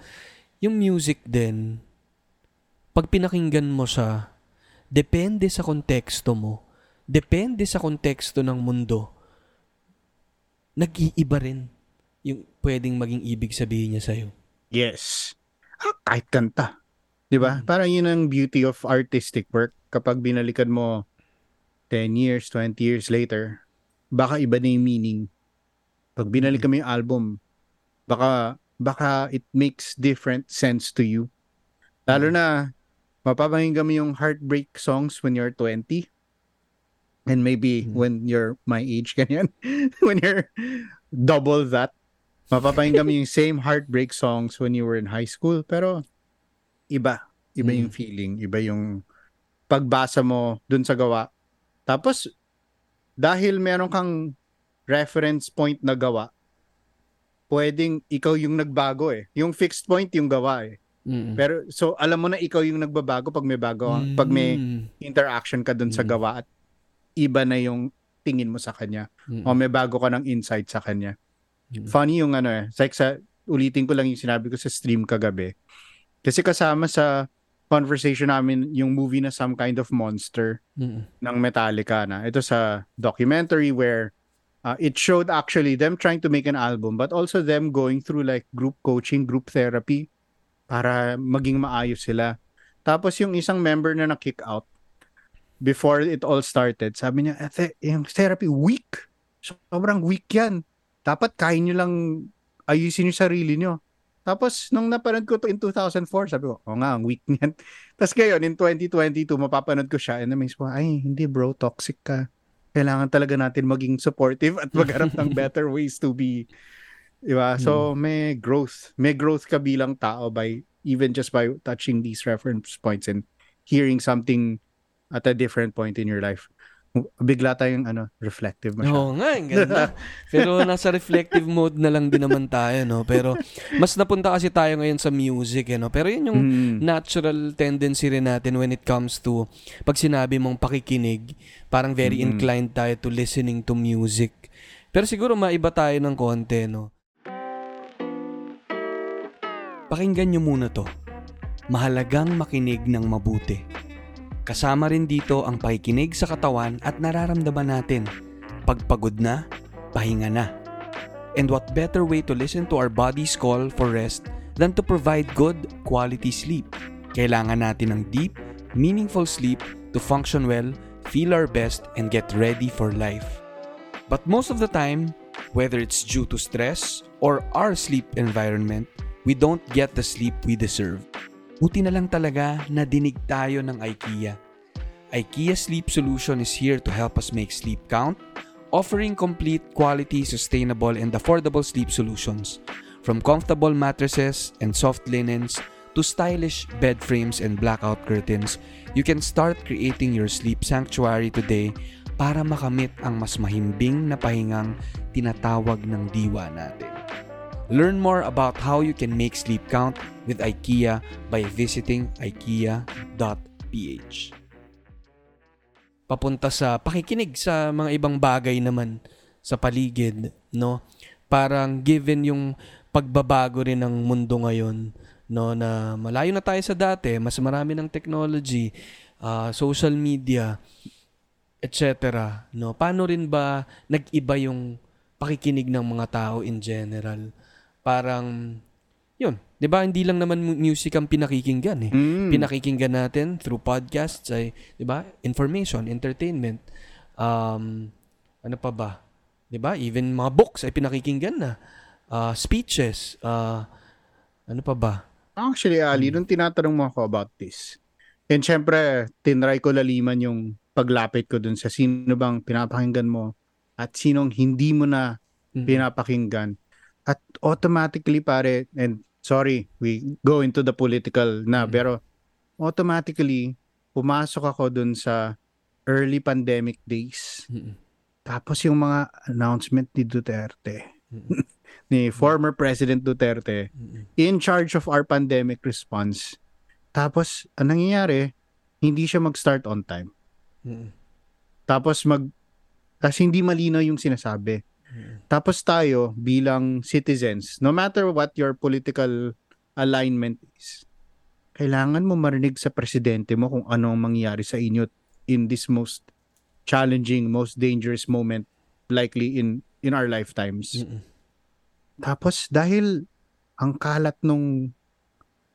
yung music din, pag pinakinggan mo siya, depende sa konteksto mo, depende sa konteksto ng mundo, nag-iiba rin yung pwedeng maging ibig sabihin niya sa'yo. Yes. Ah, kahit kanta. 'Di ba? Mm. Parang yun ang beauty of artistic work kapag binalikan mo 10 years, 20 years later, baka iba na yung meaning. Pag binalik mo yung album, baka baka it makes different sense to you. Lalo na mapapakinggan mo yung heartbreak songs when you're 20 and maybe Mm. when you're my age <laughs> ganyan. When you're double that. Mapapakinggan mo yung same heartbreak songs when you were in high school pero iba. Iba yung Mm. feeling. Iba yung pagbasa mo dun sa gawa. Tapos dahil meron kang reference point na gawa pwedeng ikaw yung nagbago eh. Yung fixed point yung gawa eh Mm. pero so alam mo na ikaw yung nagbabago pag may bago pag may Mm. interaction ka dun sa Mm. gawa at iba na yung tingin mo sa kanya Mm. o may bago ka ng insight sa kanya. Mm. Funny yung ano eh, like sa ulitin ko lang yung sinabi ko sa stream kagabi. Kasi kasama sa conversation namin yung movie na Some Kind of Monster Mm. ng Metallica na. Ito sa documentary where uh, it showed actually them trying to make an album but also them going through like group coaching, group therapy para maging maayos sila. Tapos yung isang member na na-kick out before it all started, sabi niya, "Ate, yung therapy weak. Sobrang weak yan. Dapat kain nyo lang ayusin yung sarili nyo. Tapos, nung napanood ko to in 2004, sabi ko, oh nga, ang weak <laughs> niyan. Tapos ngayon, in 2022, mapapanood ko siya and amaze ko, ay, hindi bro, toxic ka. Kailangan talaga natin maging supportive at <laughs> maghanap ng better ways to be. Diba? So, may growth. May growth ka bilang tao by even just by touching these reference points and hearing something at a different point in your life. Bigla tayong ano, reflective masyado. Oo nga, ang ganda. <laughs> Pero nasa reflective mode na lang din naman tayo, no? Pero mas napunta kasi tayo ngayon sa music, eh, no? Pero yun yung Mm. natural tendency rin natin when it comes to pag sinabi mong pakikinig, parang very Mm-mm. inclined tayo to listening to music. Pero siguro maiba tayo ng konti, no? Pakinggan nyo muna to. Mahalagang makinig ng mabuti. Kasama rin dito ang pakikinig sa katawan at nararamdaman natin. Pagpagod na, pahinga na. And what better way to listen to our body's call for rest than to provide good quality sleep? Kailangan natin ng deep, meaningful sleep to function well, feel our best, and get ready for life. But most of the time, whether it's due to stress or our sleep environment, we don't get the sleep we deserve. Buti na lang talaga na dinig tayo ng IKEA. IKEA Sleep Solution is here to help us make sleep count, offering complete, quality, sustainable, and affordable sleep solutions. From comfortable mattresses and soft linens to stylish bed frames and blackout curtains, you can start creating your sleep sanctuary today para makamit ang mas mahimbing na pahingang tinatawag ng diwa natin. Learn more about how you can make sleep count with IKEA by visiting ikea.ph. Papunta sa pakikinig sa mga ibang bagay naman sa paligid, no? Parang given yung pagbabago rin ng mundo ngayon, no, na malayo na tayo sa dati, mas marami ng technology, ah, social media, etc. No, paano rin ba nag-iba yung pakikinig ng mga tao in general? Parang yun, 'di ba? Hindi lang naman mu- music ang pinakikinggan eh. Mm. Pinakikinggan natin through podcasts ay, 'di ba? Information, entertainment. Um ano pa ba? 'Di ba? Even mga books ay pinakikinggan na. Ah, speeches, ah ano pa ba? Actually, Ali, nung tinatanong mo ako about this, and syempre, tinry ko laliman yung paglapit ko dun sa sino bang pinapakinggan mo at sinong hindi mo na Mhm. pinapakinggan. At automatically, pare, and sorry, we go into the political na, Mhm. pero automatically, pumasok ako dun sa early pandemic days. Mm-mm. Tapos yung mga announcement ni Duterte, Mm-mm. <laughs> ni former President Duterte, Mm-mm. in charge of our pandemic response. Tapos, ang nangyayari, hindi siya mag-start on time. Mm-mm. Tapos mag kasi hindi malinaw yung sinasabi. Tapos tayo bilang citizens, no matter what your political alignment is, kailangan mo marinig sa presidente mo kung ano ang mangyayari sa inyo in this most challenging, most dangerous moment likely in in our lifetimes. Mm-mm. Tapos dahil ang kalat nung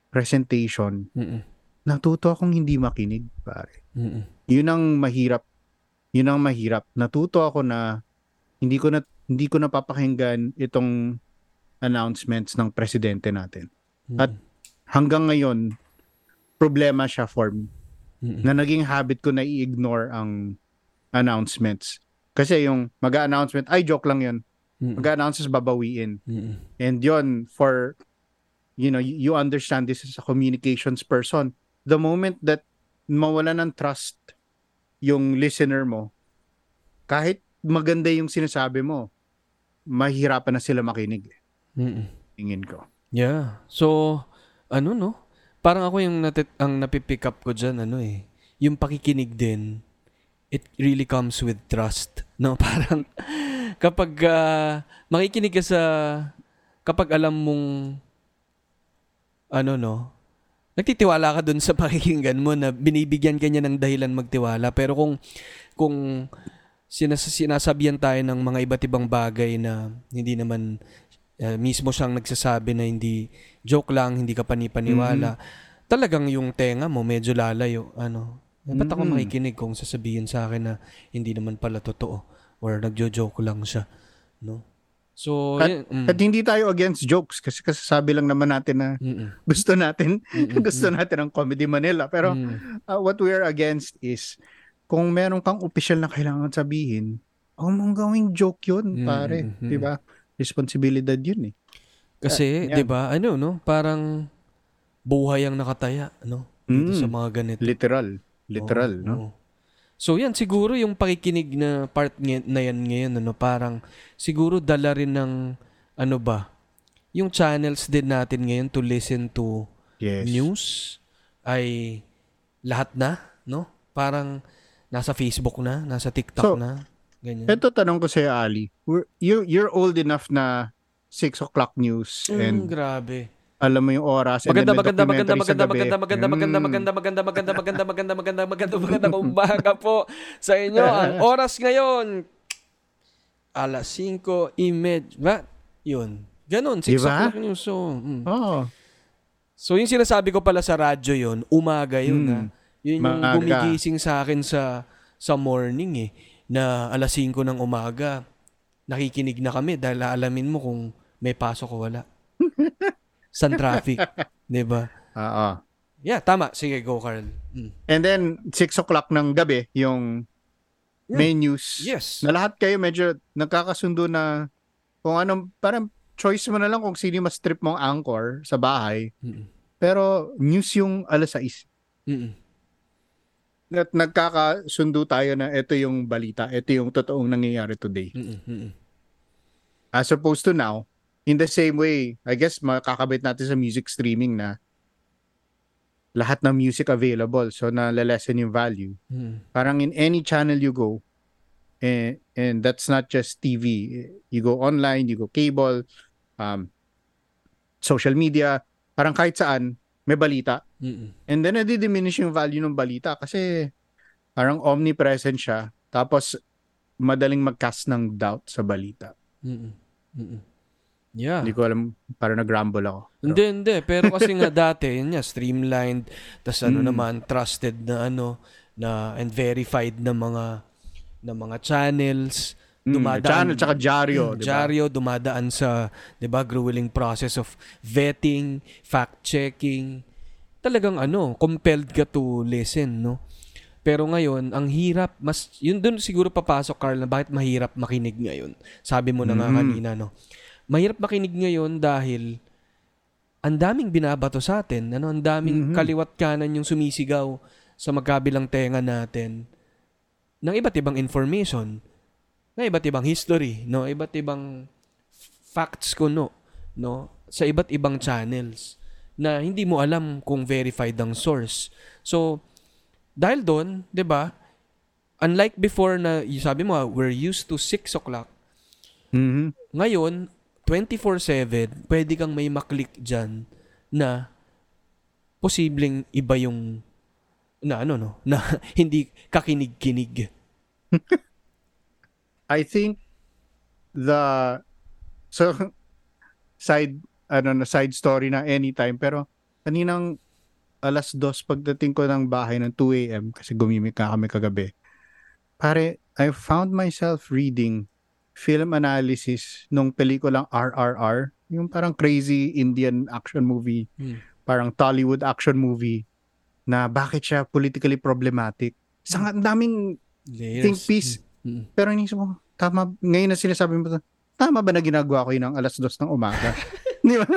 presentation, Mm-mm. natuto akong hindi makinig, pare. Mm-mm. Yun ang mahirap. Yun ang mahirap. Natuto ako na hindi ko na hindi ko napapakinggan itong announcements ng presidente natin. At hanggang ngayon problema siya for me Mm-mm. na naging habit ko na i-ignore ang announcements. Kasi yung mag-announcement, ay joke lang yun. Mm-mm. Mag-announces babawiin. Mm-mm. And yon for, you know, you understand this as a communications person. The moment that mawala ng trust yung listener mo, kahit maganda yung sinasabi mo, mahihirapan na sila makinig. Mm-mm. Tingin ko. Yeah. So, ano no? Parang ako yung nati- ang napipick up ko dyan, ano eh. Yung pakikinig din, it really comes with trust. <laughs> No? Parang kapag ah, makikinig ka sa, kapag alam mong, ano no, nagtitiwala ka dun sa <laughs> pakikinggan mo na binibigyan ka niya ng dahilan magtiwala. Pero kung, kung sinas- sinasabihan tayo ng mga iba't ibang bagay na hindi naman uh, mismo siyang nagsasabi na hindi joke lang, hindi ka panipaniwala. Talagang yung tenga mo medyo lalayo. Ano? Ba't ako Mhm. makikinig kung sasabihin sa akin na hindi naman pala totoo or nagjo-joke lang siya, no? So, At- yun, mm, At hindi tayo against jokes kasi kasasabi lang naman natin na mm-mm, <laughs> gusto natin mm-mm, <laughs> gusto natin ng Comedy Manila pero uh, what we are against is kung meron kang official na kailangan sabihin huwag mong gawing joke yun Mm, pare mm, mm. di ba responsibilidad yun eh Kasi, yan. 'di ba? Ano, no? Parang buhay ang nakataya, no? Dito Mm. sa mga ganito. literal literal Oo, no oo. So yan siguro yung pakikinig na part nge- na yan ngayon ano parang siguro dala rin ng ano ba yung channels din natin ngayon to listen to yes news ay lahat na no parang nasa Facebook na nasa TikTok So, na ganyan Ito tanong ko sa Ali We're- you you're old enough na 6 o'clock news Mm, and grabe alam mo yung oras and Maganda, maganda, maganda, maganda, maganda, maganda, maganda, Mm. maganda, maganda, maganda, maganda, maganda, maganda, maganda, maganda, umaga po sa inyo. Ang oras ngayon, alas 5 image, ba? Yun. Ganon, 6 Diba? o'clock news. So, mm. Oo. so, yung sinasabi ko pala sa radyo yun, umaga yun Mm. ha. Yun yung Maaga. gumigising sa akin sa sa morning eh, na alas 5 ng umaga. Nakikinig na kami dahil alamin mo kung may pasok o wala. <laughs> San traffic. 'Di ba? Oo. Yeah, tama. Sige, go, Carl. Mm. And then 6 o'clock ng gabi yung main news Yes. na lahat kayo medyo nagkakasundo na kung anong parang choice mo na lang kung sino mas trip mong anchor sa bahay. Mm-mm. Pero news yung alas 6. Mm-mm. At nagkakasundo tayo na ito yung balita, ito yung totoong nangyayari today. Mm-mm. As opposed to now, in the same way, I guess makakabit natin sa music streaming na lahat ng music available. So na-lessen yung value. Mm-mm. Parang in any channel you go, and, and that's not just TV. You go online, you go cable, um, social media, parang kahit saan, may balita. Mm-mm. And then, nadi-diminish yung value ng balita kasi parang omnipresent siya. Tapos, madaling mag-cast ng doubt sa balita. Mm-mm. Mm-mm. Yeah. Hindi ko alam, parang nag-ramble ako. Pero- Hindi, hindi. Pero kasi nga dati, yun nga, streamlined, tas ano Mm. naman, trusted na ano, na, and verified na mga, na mga channels, Mm, dumadaan- channel, tsaka dyaryo, di ba? Dyaryo, dumadaan sa, di ba, grueling process of vetting, fact-checking. Talagang ano, compelled ka to listen, no? Pero ngayon, ang hirap, mas, yun dun siguro papasok, Carl, na bakit mahirap makinig ngayon. Sabi mo na nga Mhm. kanina, no? Mahirap makinig ngayon dahil ang daming binabato sa atin, ano, ang daming Mhm. kaliwat kanan yung sumisigaw sa magkabilang tenga natin ng iba't ibang information, ng iba't ibang history, no, iba't ibang facts ko no, no, sa iba't ibang channels na hindi mo alam kung verified ang source. So, dahil doon, 'di ba? Unlike before na sabi mo, we're used to 6 o'clock. Mhm. Ngayon, 24/7, pwede kang may maklik diyan na posibleng iba yung na ano no, <laughs> na hindi kakinig-kinig. <laughs> I think the so <laughs> side ano na side story na anytime pero kaninang alas dos pagdating ko ng bahay ng 2 a.m. kasi gumimik ka kami kagabi. Pare, I found myself reading film analysis nung pelikulang RRR, yung parang crazy Indian action movie, Hmm. parang Tollywood action movie na bakit siya politically problematic. Sa ang daming Layers. think piece. Mm. Pero inisip ko, tama, ngayon na sinasabi mo tama ba na ginagawa ko yun ng alas dos ng umaga? <laughs> Di ba?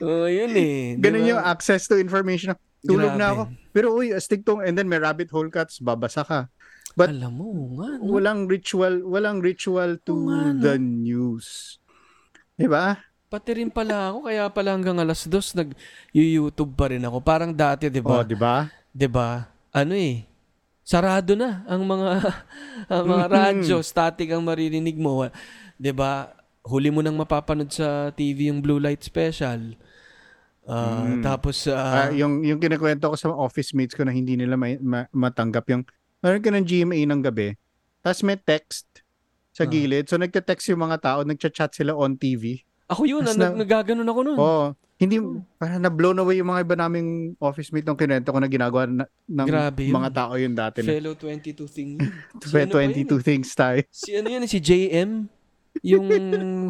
Oo, yun eh. Ganun ba? yung access to information. Tulog na Grabe. ako. Pero uy, astig tong, and then may rabbit hole cuts, babasa ka. but- Alam mo, nga, no? Walang ritual, walang ritual to Oo nga, no? the news. Di ba? Pati rin pala ako, kaya pala hanggang alas dos nag-YouTube pa rin ako. Parang dati, di Oh, ba? di ba? Di ba? Ano eh, sarado na ang mga <laughs> ang mga radyo, static ang maririnig mo. 'Di ba? Huli mo nang mapapanood sa TV yung Blue Light Special. Ah, Mm. tapos Ah, ah, yung yung kinakwento ko sa office mates ko na hindi nila ma- ma- matanggap yung meron ka ng GMA ng gabi. Tapos may text sa Ah. gilid. So nagte-text yung mga tao, nagcha-chat sila on TV. ako yun, na- nag nagaganon ako noon. Oo. Hindi, Hmm. parang na-blown away yung mga iba naming office mate nung kinento ko na ginagawa na, ng Grabe yun. mga tao yun dati. Fellow 22 thing. yun. <laughs> Si ano pa yun 22 things tayo. Si ano yun, si JM, yung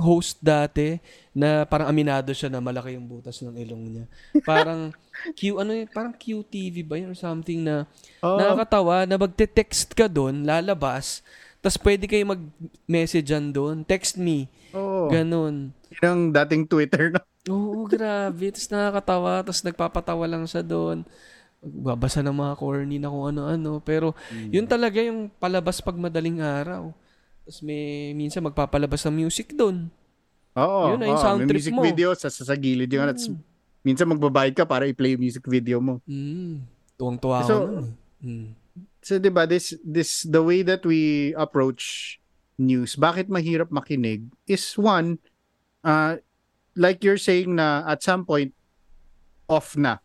host dati, na parang aminado siya na malaki yung butas ng ilong niya. Parang Q, ano yun, parang QTV ba yun or something na Oo. nakakatawa na magte-text ka doon, lalabas, tas pwede kayo mag-message doon, text me, Oo. ganun. Yun ang dating Twitter. No? Oo, grabe. Tapos nakakatawa, tapos nagpapatawa lang siya doon. Babasa ng mga corny na kung ano-ano. Pero yun talaga yung palabas pag madaling araw. Tapos may minsan magpapalabas ng music doon. Oo. Yun na yung oo. sound May trip music mo. video sa, sa, sa gilid yun. At Mm. minsan magbabayad ka para i-play yung music video mo. Mm. Tuwang-tuwa So, ako eh. Mm. So 'di ba this this the way that we approach news, bakit mahirap makinig is one uh like you're saying na at some point off na.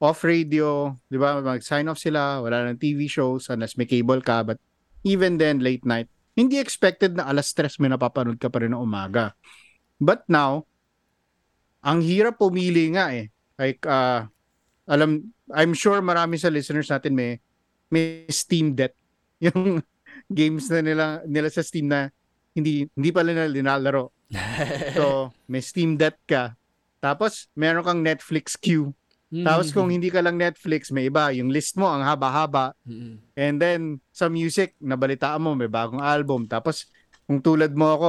Off radio, 'di ba? Mag-sign off sila, wala nang TV shows unless may cable ka but even then late night. Hindi expected na alas stress may napapanood ka pa rin ng umaga. But now, ang hirap pumili nga eh. Like uh, alam I'm sure marami sa listeners natin may may Steam debt. <laughs> Yung games na nila nila sa Steam na hindi hindi pa nila linalaro. <laughs> So, may Steam debt ka. Tapos, meron kang Netflix queue. Tapos kung hindi ka lang Netflix, may iba. Yung list mo, ang haba-haba. Mm-mm. And then, sa music, nabalitaan mo, may bagong album. Tapos, kung tulad mo ako,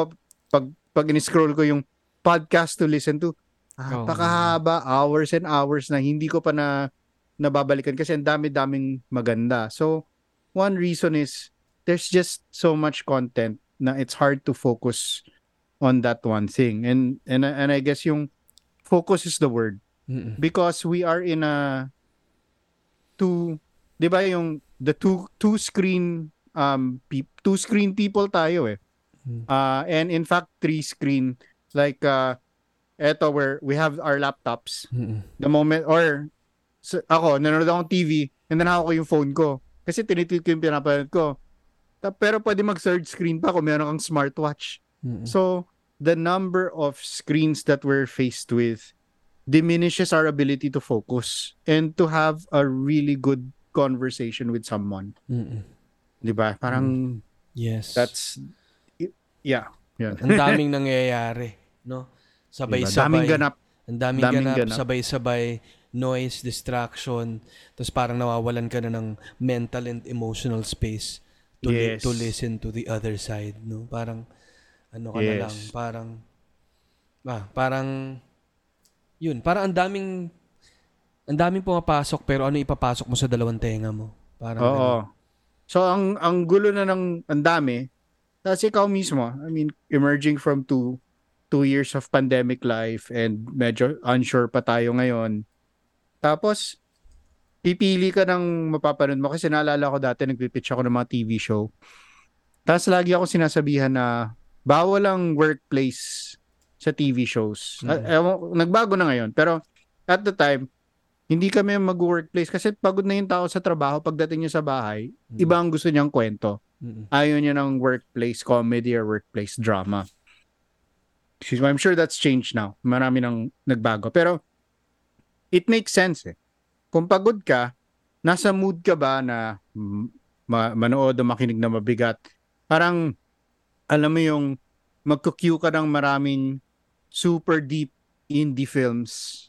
pag, pag in-scroll ko yung podcast to listen to, Oo. napakahaba, hours and hours na hindi ko pa na nababalikan kasi ang dami-daming maganda. So, one reason is there's just so much content na it's hard to focus on that one thing. And and and I guess yung focus is the word Mm-mm. because we are in a two 'di ba yung the two two screen um peop, two screen people tayo eh. Hmm. Uh and in fact three screen like uh eto where we have our laptops Mm-mm. the moment or s- ako nanonood akong TV and then hawak ko yung phone ko kasi tinitweet ko yung pinapanood ko. Pero pwede mag third screen pa kung meron kang smartwatch. Mm-mm. So, the number of screens that we're faced with diminishes our ability to focus and to have a really good conversation with someone. Mm-mm. 'Di ba? Parang Yes. that's yeah. Yan. ang daming nangyayari, no? Diba? Sabay-sabay. Daming ganap. Ang daming, Daming ganap, ganap. sabay-sabay, noise, distraction, tapos parang nawawalan ka na ng mental and emotional space to, li- Yes. to listen to the other side, no? Parang, ano ka na Yes. lang, parang, ah, parang, yun, parang ang daming, ang daming pumapasok, pero ano ipapasok mo sa dalawang tenga mo? Parang, Oo. ganun. So ang ang gulo na ng ang dami. Tapos ikaw mismo, I mean, emerging from two two years of pandemic life and medyo unsure pa tayo ngayon. Tapos pipili ka ng mapapanood mo kasi naalala ko dati nagpipitch ako ng mga TV show. Tapos lagi ako sinasabihan na bawal ang workplace sa TV shows. Mhm. Ah, ewan- nagbago na ngayon. Pero at the time, hindi kami mag-workplace kasi pagod na yung tao sa trabaho pagdating niya sa bahay, Mm. iba ang gusto niyang kwento. Mm-mm. Ayaw niya ng workplace comedy or workplace drama. Excuse me, I'm sure that's changed now. Marami nang nagbago. Pero it makes sense eh. Kung pagod ka, nasa mood ka ba na ma- manood o makinig na mabigat? Parang alam mo yung magko-queue ka ng maraming super deep indie films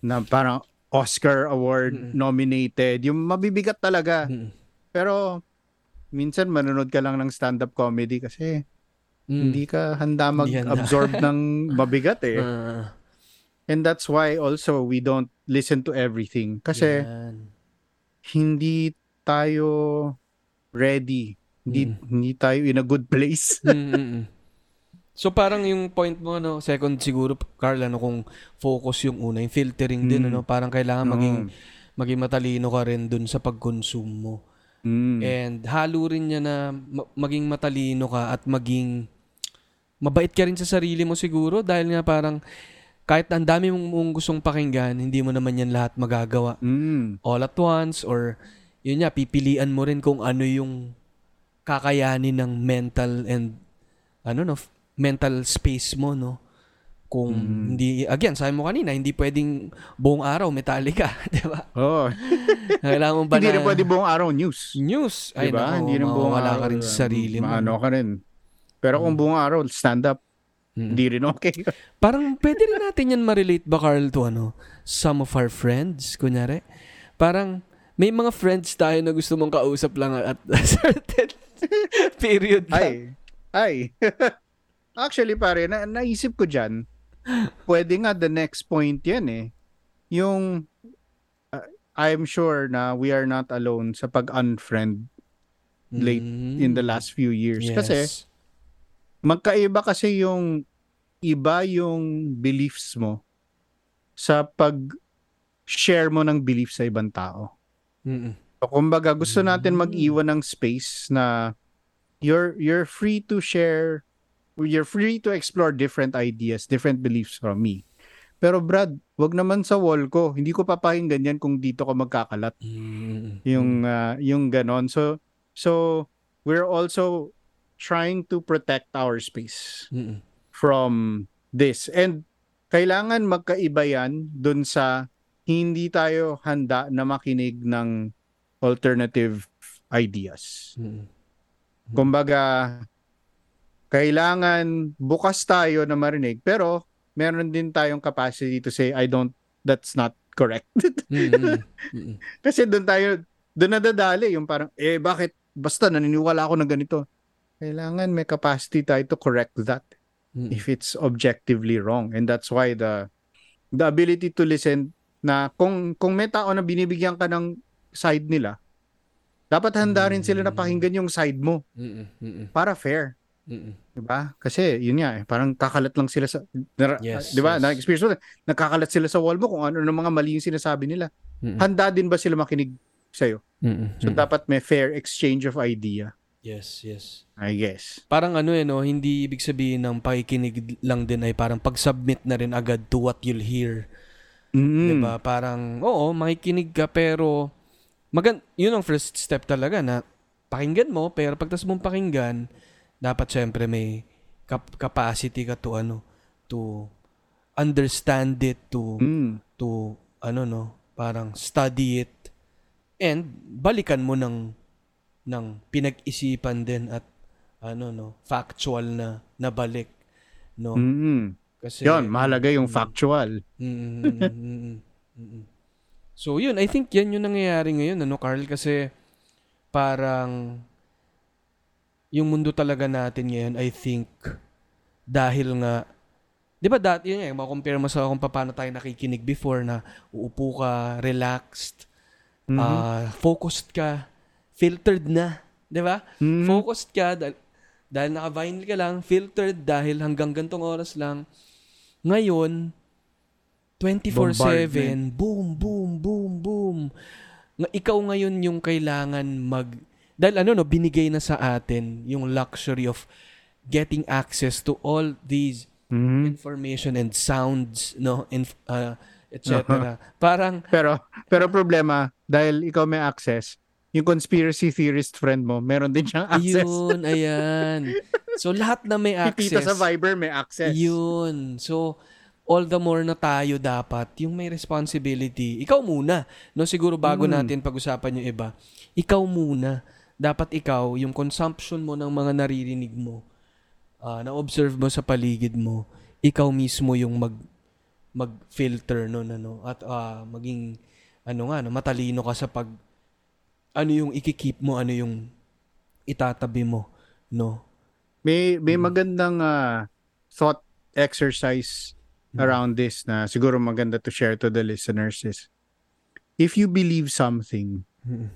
na parang Oscar Award nominated. Yung mabibigat talaga. Mm. Pero minsan manonood ka lang ng stand-up comedy kasi Mm. hindi ka handa mag-absorb <laughs> ng mabigat eh. Ah, And that's why also we don't listen to everything. Kasi yan. hindi tayo ready. Hindi, Mm. hindi tayo in a good place. Mm. So parang yung point mo no, second siguro Carl ano kung focus yung una, yung filtering din Mm. ano, parang kailangan maging maging matalino ka rin dun sa pag-consume mo. Mm. And halo rin niya na ma- maging matalino ka at maging mabait ka rin sa sarili mo siguro dahil nga parang kahit ang dami mong, mong gustong pakinggan, hindi mo naman yan lahat magagawa Mm. all at once or yun nga, pipilian mo rin kung ano yung kakayanin ng mental and ano no, mental space mo no. Kung Mm. hindi again, sabi mo kanina, hindi pwedeng buong araw Metallica, <laughs> 'di ba? Oh, Kailangan mo ba hindi na rin pwede buong araw news. news? Ay, diba? nako, hindi rin buong araw. ka rin sa sarili mo. Maano ka rin. Pero kung buong araw, stand up, Mm. hindi rin okay. <laughs> Parang pwede rin natin yan ma-relate ba, Carl, to ano, some of our friends, kunyari. Parang may mga friends tayo na gusto mong kausap lang at <laughs> a certain period lang. ay, ay. Actually, pare, na, naisip ko dyan, pwede nga the next point yan eh. Yung, uh, I'm sure na we are not alone sa pag-unfriend late Mm. in the last few years. Yes. Kasi, magkaiba kasi yung iba yung beliefs mo sa pag-share mo ng belief sa ibang tao. Mm-mm. So, kumbaga, gusto natin Mm. mag-iwan ng space na you're you're free to share you're free to explore different ideas, different beliefs from me. Pero Brad, wag naman sa wall ko. Hindi ko papakinggan yan kung dito ka magkakalat. Mm. Yung ah, yung ganon. So so we're also trying to protect our space Mm-mm. from this. And kailangan magkaiba yan dun sa hindi tayo handa na makinig ng alternative ideas. Mm-mm. Kumbaga, kailangan bukas tayo na marinig pero meron din tayong capacity to say I don't that's not correct. <laughs> Mm-mm. Mm-mm. Kasi doon tayo doon nadadali yung parang eh bakit basta naniniwala ako ng ganito. Kailangan may capacity tayo to correct that Mm-mm. if it's objectively wrong and that's why the the ability to listen na kung kung may tao na binibigyan ka ng side nila dapat handa rin sila na pakinggan yung side mo. Mm-mm. para fair. Mm-mm. 'Di ba? Kasi yun nga eh, parang kakalat lang sila sa nara- Yes, 'di ba? yes. Na-experience mo, nakakalat sila sa wall mo kung ano ng mga mali yung sinasabi nila. Mm-mm. Handa din ba sila makinig sa iyo? Mm-mm. So dapat may fair exchange of idea, Yes, yes. I guess. Parang ano eh, no, hindi ibig sabihin ng pakikinig lang din ay parang pag-submit na rin agad to what you'll hear. Mm. 'Di ba? Parang oo, makikinig ka pero magan 'yun ang first step talaga na pakinggan mo pero pagtas mong pakinggan, dapat syempre may cap- capacity ka to ano, to understand it, to Mm. to ano no, parang study it and balikan mo ng ng pinag-isipan din at ano no, factual na nabalik no. Mm. Kasi Yun, mahalaga yung Mm. factual. Mm, mm, mm, mm, mm, mm. So yun, I think yan yung nangyayari ngayon, ano Carl, kasi parang yung mundo talaga natin ngayon, I think, dahil nga, di ba dati yun nga, makompare mo sa kung paano tayo nakikinig before na uupo ka, relaxed, Mhm. ah, focused ka, filtered na, di ba? Mhm. Focused ka dahil, dahil naka-vinyl ka lang, filtered dahil hanggang gantong oras lang. Ngayon, 24/7, boom, boom, boom, boom. Ikaw ngayon yung kailangan mag dahil ano no, binigay na sa atin yung luxury of getting access to all these Mhm. information and sounds, no, inf- uh, etc. Parang Pero pero problema dahil ikaw may access, yung conspiracy theorist friend mo, meron din siyang access. Ayun, ayan. So, lahat na may access. Tita sa Viber may access. Yun. So, all the more na tayo dapat, yung may responsibility. Ikaw muna. No, siguro bago Mm. natin pag-usapan yung iba. Ikaw muna. Dapat ikaw, yung consumption mo ng mga naririnig mo, ah, na-observe mo sa paligid mo, ikaw mismo yung mag mag-filter no ano at ah, maging ano nga no, matalino ka sa pag ano yung ikikip mo, ano yung itatabi mo, no? May may Mm. magandang ah, thought exercise Mm. around this na siguro maganda to share to the listeners is if you believe something, Mm.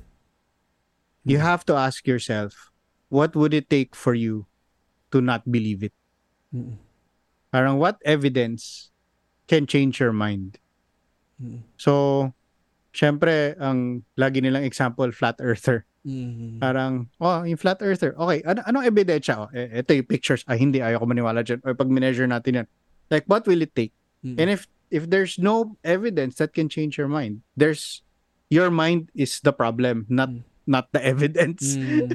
You have to ask yourself, what would it take for you to not believe it? Mm. Parang what evidence can change your mind? Mm. So, syempre, ang lagi nilang example, flat earther. Mm. Parang, oh, yung flat earther. Okay, ano, anong ebidensya? Oh, eh, ito yung pictures. Ah, hindi, ayoko maniwala dyan. O pag measure natin yan. Like, what will it take? Mm. And if if there's no evidence that can change your mind, there's your mind is the problem, not Mm. Not the evidence. Mm.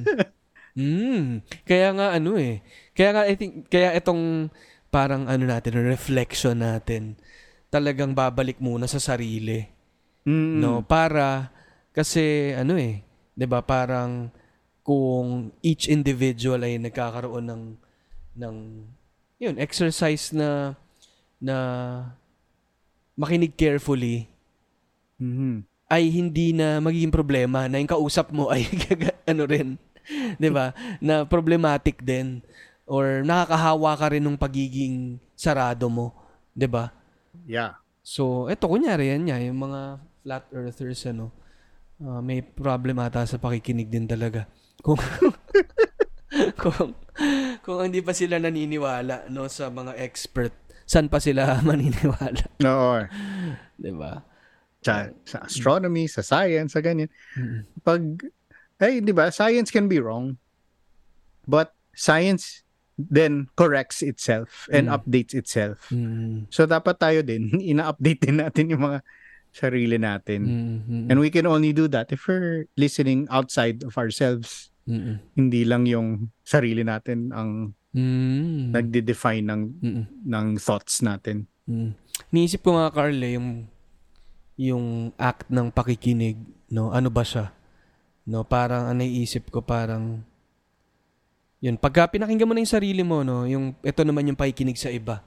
Mm. Kaya nga ano eh. Kaya nga I think kaya itong parang ano natin, reflection natin talagang babalik muna sa sarili, Mm. no? Para kasi ano eh, 'di ba? Parang kung each individual ay nagkakaroon ng ng yun, exercise na na makinig carefully Mhm. Ay hindi na magiging problema na yung kausap mo ay <laughs> ano rin, 'di ba? Na problematic din or nakakahawa ka rin ng pagiging sarado mo, 'di ba? Yeah. So, eto kunyari yan niya, yung mga flat earthers ano, ah, may problem ata sa pakikinig din talaga. Kung <laughs> kung kung hindi pa sila naniniwala no sa mga expert, saan pa sila <laughs> maniniwala, Oo. 'di ba? Sa, sa astronomy, sa science, sa ganyan. Pag, eh, di ba, science can be wrong. But science then corrects itself and Mm. updates itself. Mm. So, dapat tayo din, <laughs> ina-update din natin yung mga sarili natin. Mm. Mm. And we can only do that if we're listening outside of ourselves. Mm. Hindi lang yung sarili natin ang Mm. nagde-define ng Mm. ng thoughts natin. Mm. Niisip ko nga Carl eh, yung yung act ng pakikinig, no? Ano ba siya? No, parang ang naiisip ko parang yun, pagka pinakinggan mo na yung sarili mo, no, yung ito naman yung pakikinig sa iba.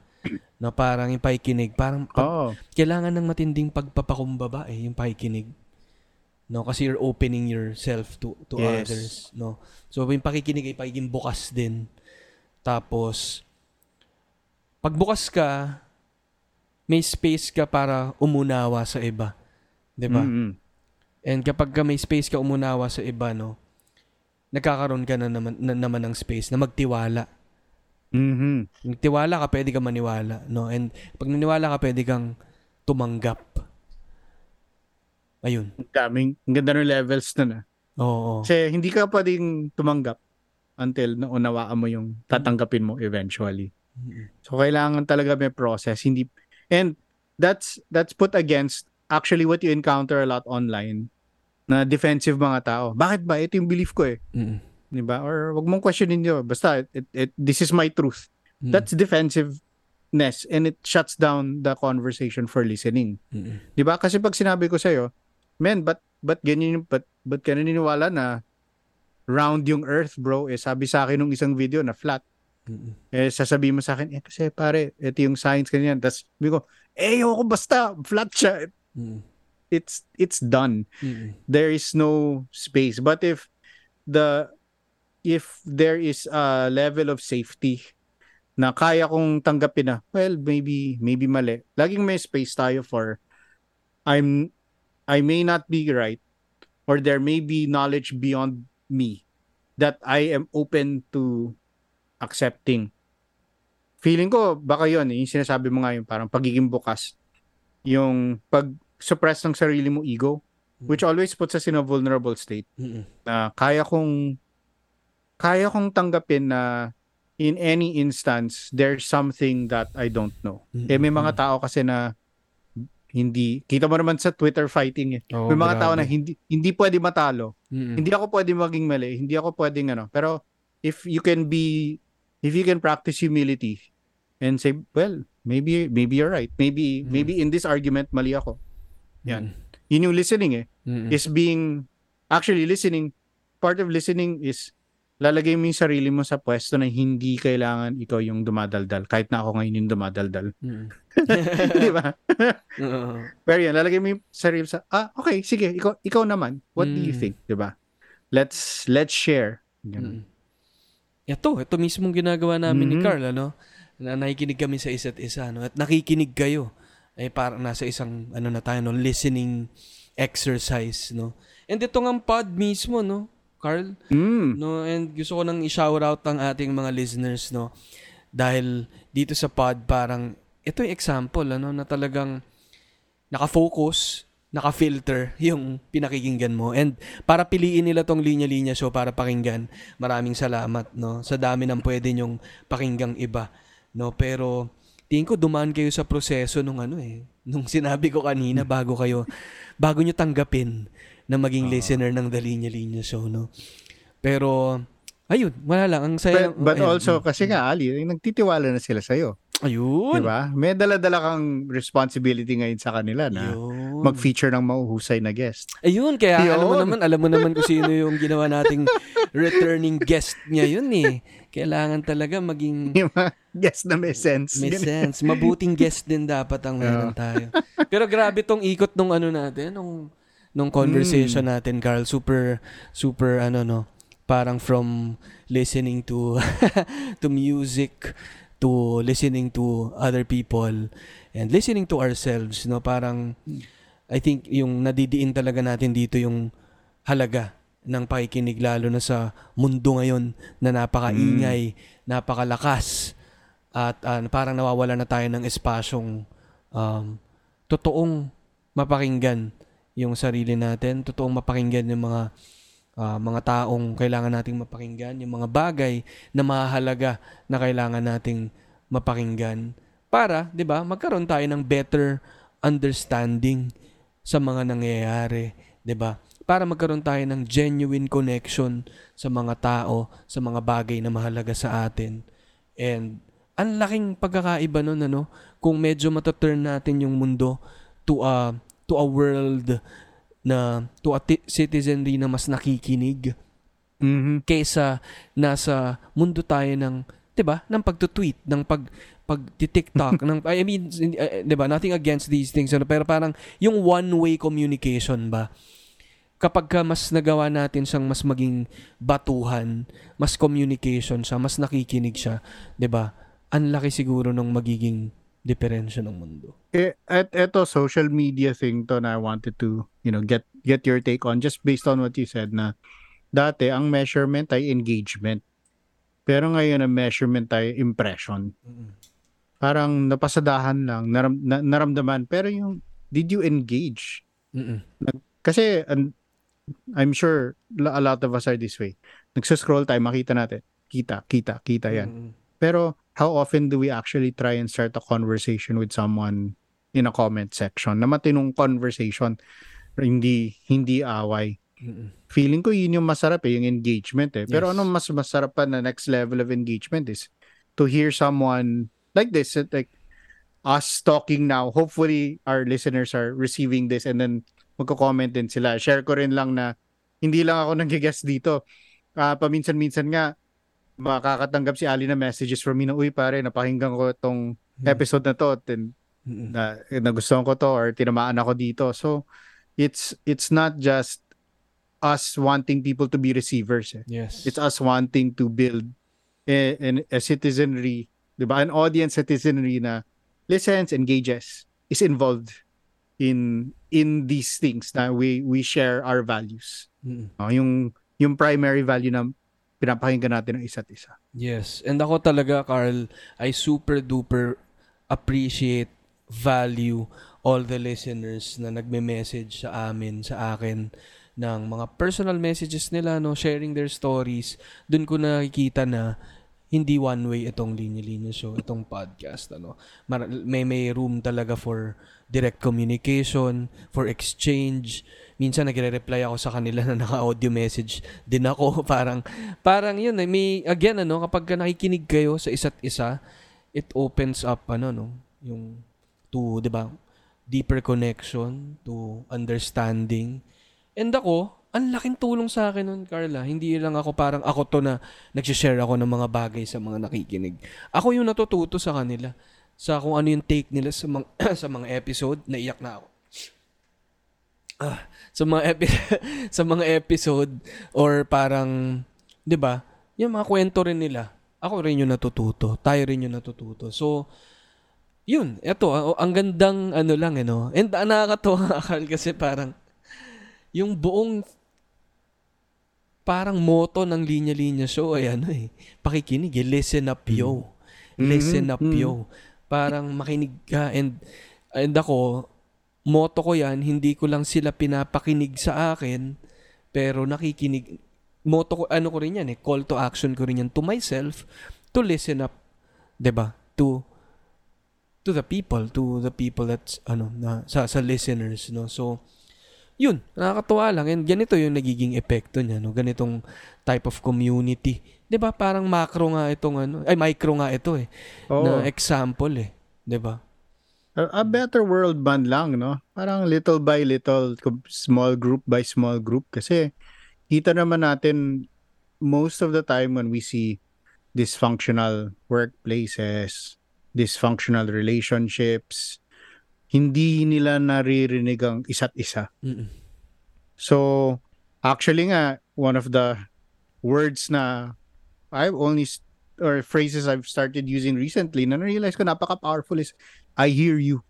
No, parang yung pakikinig, parang pag- Oo. kailangan ng matinding pagpapakumbaba eh, yung pakikinig. No, kasi you're opening yourself to to Yes. others, no. So yung pakikinig ay pagiging bukas din. Tapos pag bukas ka, may space ka para umunawa sa iba. 'Di ba? Mm-mm. And kapag ka may space ka umunawa sa iba, no, nagkakaroon ka na naman, na, naman ng space na magtiwala. Mhm. Yung tiwala ka, pwede ka maniwala, no? And pag naniwala ka, pwede kang tumanggap. Ayun. Ang daming, ang ganda ng levels na na. Oo. Kasi hindi ka pwedeng tumanggap until naunawaan mo yung tatanggapin mo eventually. Mm-mm. So kailangan talaga may process, hindi and that's that's put against actually what you encounter a lot online na defensive mga tao. Bakit ba ito yung belief ko eh, Mm-mm. 'di ba? Or wag mong questionin niyo, basta it, it, this is my truth. Mm-mm. That's defensiveness and it shuts down the conversation for listening. Mm-mm. 'Di ba? Kasi pag sinabi ko sa iyo, men, but but ganyan yung but but ka naniniwala na round yung earth, bro? Eh sabi sa akin nung isang video na flat. Mm-mm. Eh sasabihin mo sa akin, eh kasi pare, ito yung science kanyan. Tapos sabi ko, eh ako basta, flat siya. Mm-mm. It's it's done. Mm-mm. There is no space. But if the if there is a level of safety na kaya kong tanggapin na, well, maybe maybe mali. Laging may space tayo for I'm I may not be right or there may be knowledge beyond me that I am open to accepting. Feeling ko baka yun, eh, yung sinasabi mo nga yung parang pagiging bukas. Yung pag-suppress ng sarili mo ego, which always puts us in a vulnerable state Mm-mm. na kaya kong kaya kong tanggapin na in any instance there's something that I don't know. Mm-mm. Eh may mga tao kasi na hindi kita mo naman sa Twitter fighting eh. Oo, may mga grabe. tao na hindi hindi pwede matalo. Mm-mm. Hindi ako pwede maging mali, hindi ako pwedeng ano. Pero if you can be if you can practice humility and say, well, maybe maybe you're right. Maybe Mm. maybe in this argument mali ako. Yan. Mm-mm. Yun yung listening eh Mm-mm. is being actually listening part of listening is lalagay mo yung sarili mo sa pwesto na hindi kailangan ikaw yung dumadaldal. Kahit na ako ngayon yung dumadaldal. Mm. <laughs> Di ba? <laughs> Oo. Pero yan, lalagay mo yung sarili mo sa, ah, okay, sige, ikaw, ikaw naman. What do you Mm. think? Di ba? Let's, let's share. Ganun. Mm. Ito, ito mismong ginagawa namin ni Mhm. Carl, ano? Na nakikinig kami sa isa't isa, no? At nakikinig kayo. Ay parang nasa isang, ano na tayo, no? Listening exercise, no? And ito nga pod mismo, no? Carl, Mm. no? And gusto ko nang i-shout out ang ating mga listeners, no? Dahil dito sa pod, parang, ito yung example, ano? Na talagang nakafocus, naka-filter <laughs> yung pinakikinggan mo. And para piliin nila tong linya-linya show para pakinggan, maraming salamat, no? Sa dami ng pwede nyong pakinggang iba, no? Pero, tingin ko dumaan kayo sa proseso nung ano eh, nung <laughs> sinabi ko kanina bago kayo, bago nyo tanggapin na maging listener ng The Linya Linya Show, no? Pero, ayun, wala lang. Ang saya. But, but ayun, also, kasi nga, Ali, nagtitiwala na sila sa'yo. Ayun. Di ba? May dala-dala kang responsibility ngayon sa kanila na Ayun. Mag-feature ng mauhusay na guest. Ayun, kaya alam mo Yun. naman, alam mo naman kung sino yung ginawa nating returning guest niya yun eh. Kailangan talaga maging <laughs> guest na may sense. may sense. Mabuting guest din dapat ang meron tayo. Pero grabe tong ikot nung ano natin, nung nung conversation Hmm. natin, Carl. Super super ano no, parang from listening to <laughs> to music to listening to other people and listening to ourselves, no? Parang I think yung nadidiin talaga natin dito yung halaga ng pakikinig lalo na sa mundo ngayon na napakaingay, napakalakas at ah, parang nawawala na tayo ng espasyong um, totoong mapakinggan yung sarili natin, totoong mapakinggan yung mga ah, mga taong kailangan nating mapakinggan, yung mga bagay na mahalaga na kailangan nating mapakinggan para, 'di ba, magkaroon tayo ng better understanding sa mga nangyayari, 'di ba? Para magkaroon tayo ng genuine connection sa mga tao, sa mga bagay na mahalaga sa atin. And ang laking pagkakaiba nun ano, kung medyo mataturn natin yung mundo to a to a world na to a ti- citizenry na mas nakikinig Mhm. kaysa nasa mundo tayo ng 'di ba ng pagtutweet ng pag pag TikTok <laughs> ng I mean uh, 'di ba nothing against these things ano, pero parang yung one way communication ba kapag ka mas nagawa natin siyang mas maging batuhan, mas communication siya, mas nakikinig siya, 'di ba? Ang laki siguro ng magiging diferensya ng mundo. Eh, at eto social media thing to na I wanted to, you know, get get your take on just based on what you said na dati ang measurement ay engagement. Pero ngayon ang measurement ay impression. Parang napasadahan lang, naram, na, naramdaman. Pero yung, did you engage? Mm-mm. Kasi an- I'm sure a lot of us are this way. Nagsuscroll tayo, makita natin. Kita, kita, kita yan. Mm-mm. Pero how often do we actually try and start a conversation with someone in a comment section? Na matinong conversation, hindi hindi away. Mm-mm. Feeling ko yun yung masarap eh, yung engagement eh. Pero Yes. ano mas masarap pa na next level of engagement is to hear someone like this, eh, like us talking now. Hopefully our listeners are receiving this and then magko-comment din sila. Share ko rin lang na hindi lang ako <laughs> nag-guest dito. Ah, paminsan-minsan nga makakatanggap si Ali na messages from me na, uy pare, napakinggan ko itong episode na to and na, nagustuhan ko to or tinamaan ako dito. So, it's it's not just us wanting people to be receivers. Eh. Yes. It's us wanting to build a, an- a citizenry, di ba? An audience citizenry na listens, engages, is involved in in these things na we we share our values. Mm-mm. No? Yung yung primary value na pinapakinggan natin ng isa't isa. Yes. And ako talaga, Carl, I super duper appreciate, value all the listeners na nagme-message sa amin, sa akin, ng mga personal messages nila, no, sharing their stories. Doon ko nakikita na hindi one way itong linya-linya show, itong podcast, ano. Mar- may may room talaga for direct communication, for exchange. Minsan nagre-reply ako sa kanila na naka-audio message din ako. <laughs> Parang parang yun, eh, may again ano, kapag ka nakikinig kayo sa isa't isa, it opens up ano no, yung to, 'di ba? Deeper connection to understanding. And ako, ang laking tulong sa akin nun, Carla. Hindi lang ako parang ako to na nagsishare ako ng mga bagay sa mga nakikinig. Ako yung natututo sa kanila. Sa kung ano yung take nila sa mga, <clears throat> sa mga episode. Naiyak na ako. Ah, sa mga epi- <laughs> sa mga episode or parang 'di ba? Yung mga kwento rin nila. Ako rin yung natututo. Tayo rin yung natututo. So yun, eto, ang, ang gandang ano lang, eh, no? And ang nakakatawa, <laughs> Carl, kasi parang yung buong parang motto ng linya-linya show ay ano eh, pakikinig eh, listen up yo. Listen up yo. Parang makinig ka and and ako, motto ko yan, hindi ko lang sila pinapakinig sa akin, pero nakikinig, motto ko, ano ko rin yan eh, call to action ko rin yan to myself, to listen up, 'di ba To, to the people, to the people that's, ano, na, sa, sa listeners, no? So, yun, nakakatuwa lang. And ganito yung nagiging epekto niya, no? Ganitong type of community. ba Parang macro nga itong ano, ay micro nga ito eh. Oo. Na example eh. ba a, a better world man lang, no? Parang little by little, small group by small group. Kasi kita naman natin most of the time when we see dysfunctional workplaces, dysfunctional relationships, hindi nila naririnig ang isa't isa. Mm-mm. So, actually nga, one of the words na I've only, or phrases I've started using recently na na-realize ko napaka-powerful is, I hear you.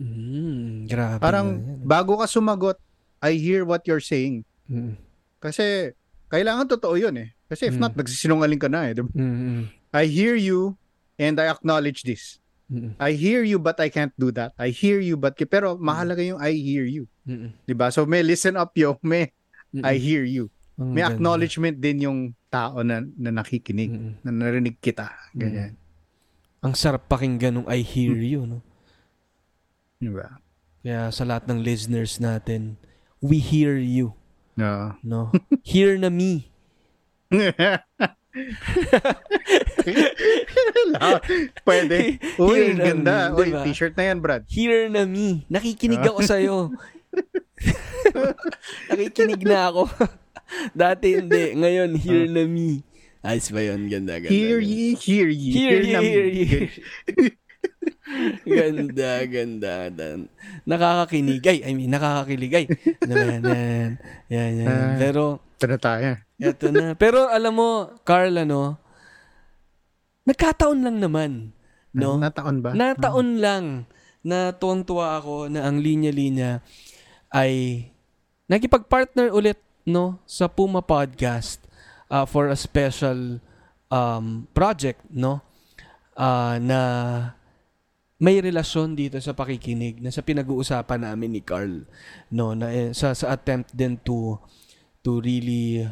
Mm, grabe. Parang bago ka sumagot, I hear what you're saying. Mm, Kasi kailangan totoo yun eh. Kasi if Mm. not, nagsisinungaling ka na eh. diba? mm, I hear you and I acknowledge this. Mm, I hear you but I can't do that. I hear you but... Pero mahalaga yung I hear you. mm, Diba? So may listen up yo, <laughs> may mm, I hear you. Ang May ganda. acknowledgement din yung tao na, na nakikinig, Mm, na narinig kita. Ganyan. Ang sarap pakinggan nung I hear you, no? Diba? Kaya sa lahat ng listeners natin, we hear you, No. no? <laughs> hear na me. <laughs> <laughs> Pwede. <laughs> Uy, Hear ganda. me, Uy, diba? t-shirt na yan, Brad. Hear na me. Nakikinig ako sa'yo. <laughs> Nakikinig na ako. Dati hindi. Ngayon, hear na me. Ayos ba yun? Ganda, ganda. Hear ye, hear ye. Hear ye, na- hear ye. ganda, ganda, ganda. Nakakakinig. Ay, I mean, nakakakilig. Ay, ano ba yan, yan, yan, yan. Ah. Pero, Ito na tayo. eto na. Pero alam mo, Carl, ano, nagkataon lang naman. No? Nataon ba? Nataon lang na tuwang-tuwa ako na ang linya-linya ay nakipag-partner ulit no sa Puma Podcast uh, for a special um, project no Ah, na may relasyon dito sa pakikinig na sa pinag-uusapan namin ni Carl no na eh, sa sa attempt din to to really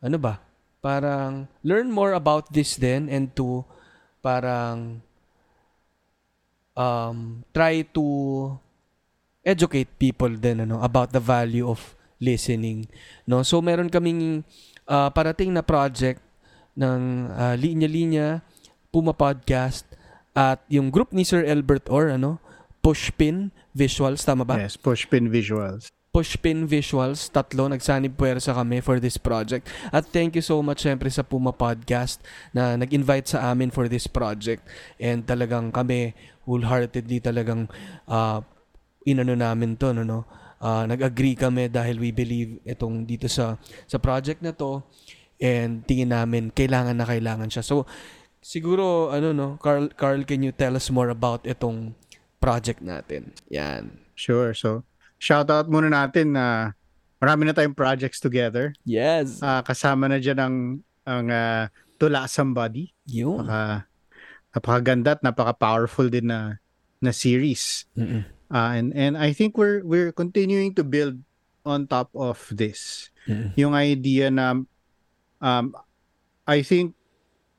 ano ba parang learn more about this then and to parang um, try to educate people din ano about the value of listening no so meron kaming uh, parating na project ng uh, linya-linya Puma Podcast at yung group ni Sir Albert Orr ano Pushpin Visuals tama ba Yes, pushpin visuals. Pushpin Visuals, tatlo, nagsanib puwersa kami for this project. At thank you so much syempre sa Puma Podcast na nag-invite sa amin for this project. And talagang kami, wholeheartedly talagang uh, inano namin to, no, no? Ah, nag-agree kami dahil we believe itong dito sa sa project na to and tingin namin kailangan na kailangan siya. So siguro ano no, Carl Carl can you tell us more about itong project natin? Yan. Sure. So, shout out muna natin na marami na tayong projects together. Yes. Ah, kasama na dyan ang, ang ah, Tula Somebody. Yun. Napaka, napakaganda at napaka-powerful din na na series. Mm-mm. Ah, and and I think we're we're continuing to build on top of this. Mm-mm. Yung idea na um I think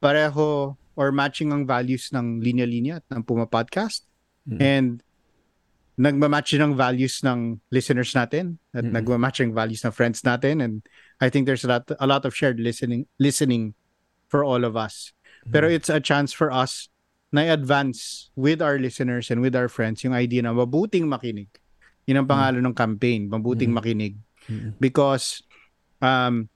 pareho or matching ang values ng linya-linya at ng Puma Podcast Mm. and nagmamatch ang values ng listeners natin at Mm-mm. nagmamatch ang values ng friends natin and I think there's a lot a lot of shared listening listening for all of us. Pero it's a chance for us na i-advance with our listeners and with our friends yung idea na mabuting makinig. Yun ang pangalan ng campaign, mabuting Mm. makinig. Mm. Because um,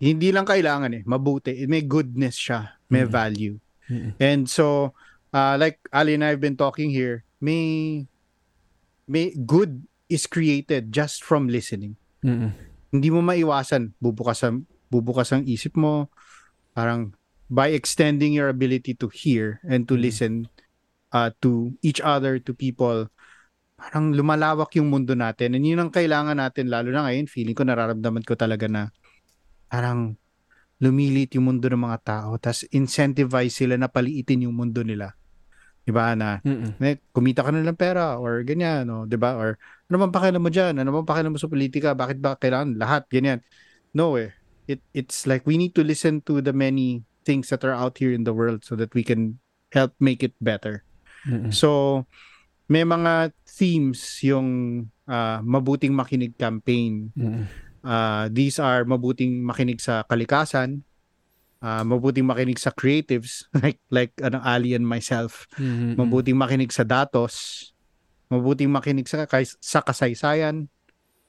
hindi lang kailangan eh, mabuti. May goodness siya, may Mm. value. Mm-mm. And so, uh, like Ali and I have been talking here, may, may good is created just from listening. Mm-mm. Hindi mo maiwasan, bubukas ang, bubukas ang isip mo, parang by extending your ability to hear and to Mm. listen uh, to each other, to people, parang lumalawak yung mundo natin. And yun ang kailangan natin, lalo na ngayon, feeling ko, nararamdaman ko talaga na parang lumilit yung mundo ng mga tao, tas incentivize sila na paliitin yung mundo nila. Diba na, Mm-mm. kumita ka na ng pera or ganyan, no? 'di ba? Or ano bang pakialam mo diyan? Ano bang pakialam mo sa politika? Bakit ba kailangan lahat ganyan? No eh. It it's like we need to listen to the many things that are out here in the world so that we can help make it better. Mm-mm. So may mga themes yung ah, mabuting makinig campaign. Mm-mm. Ah, these are mabuting makinig sa kalikasan, ah, mabuting makinig sa creatives <laughs> like like ano Ali and myself Mm-mm. mabuting makinig sa datos, mabuting makinig sa, sa kasaysayan,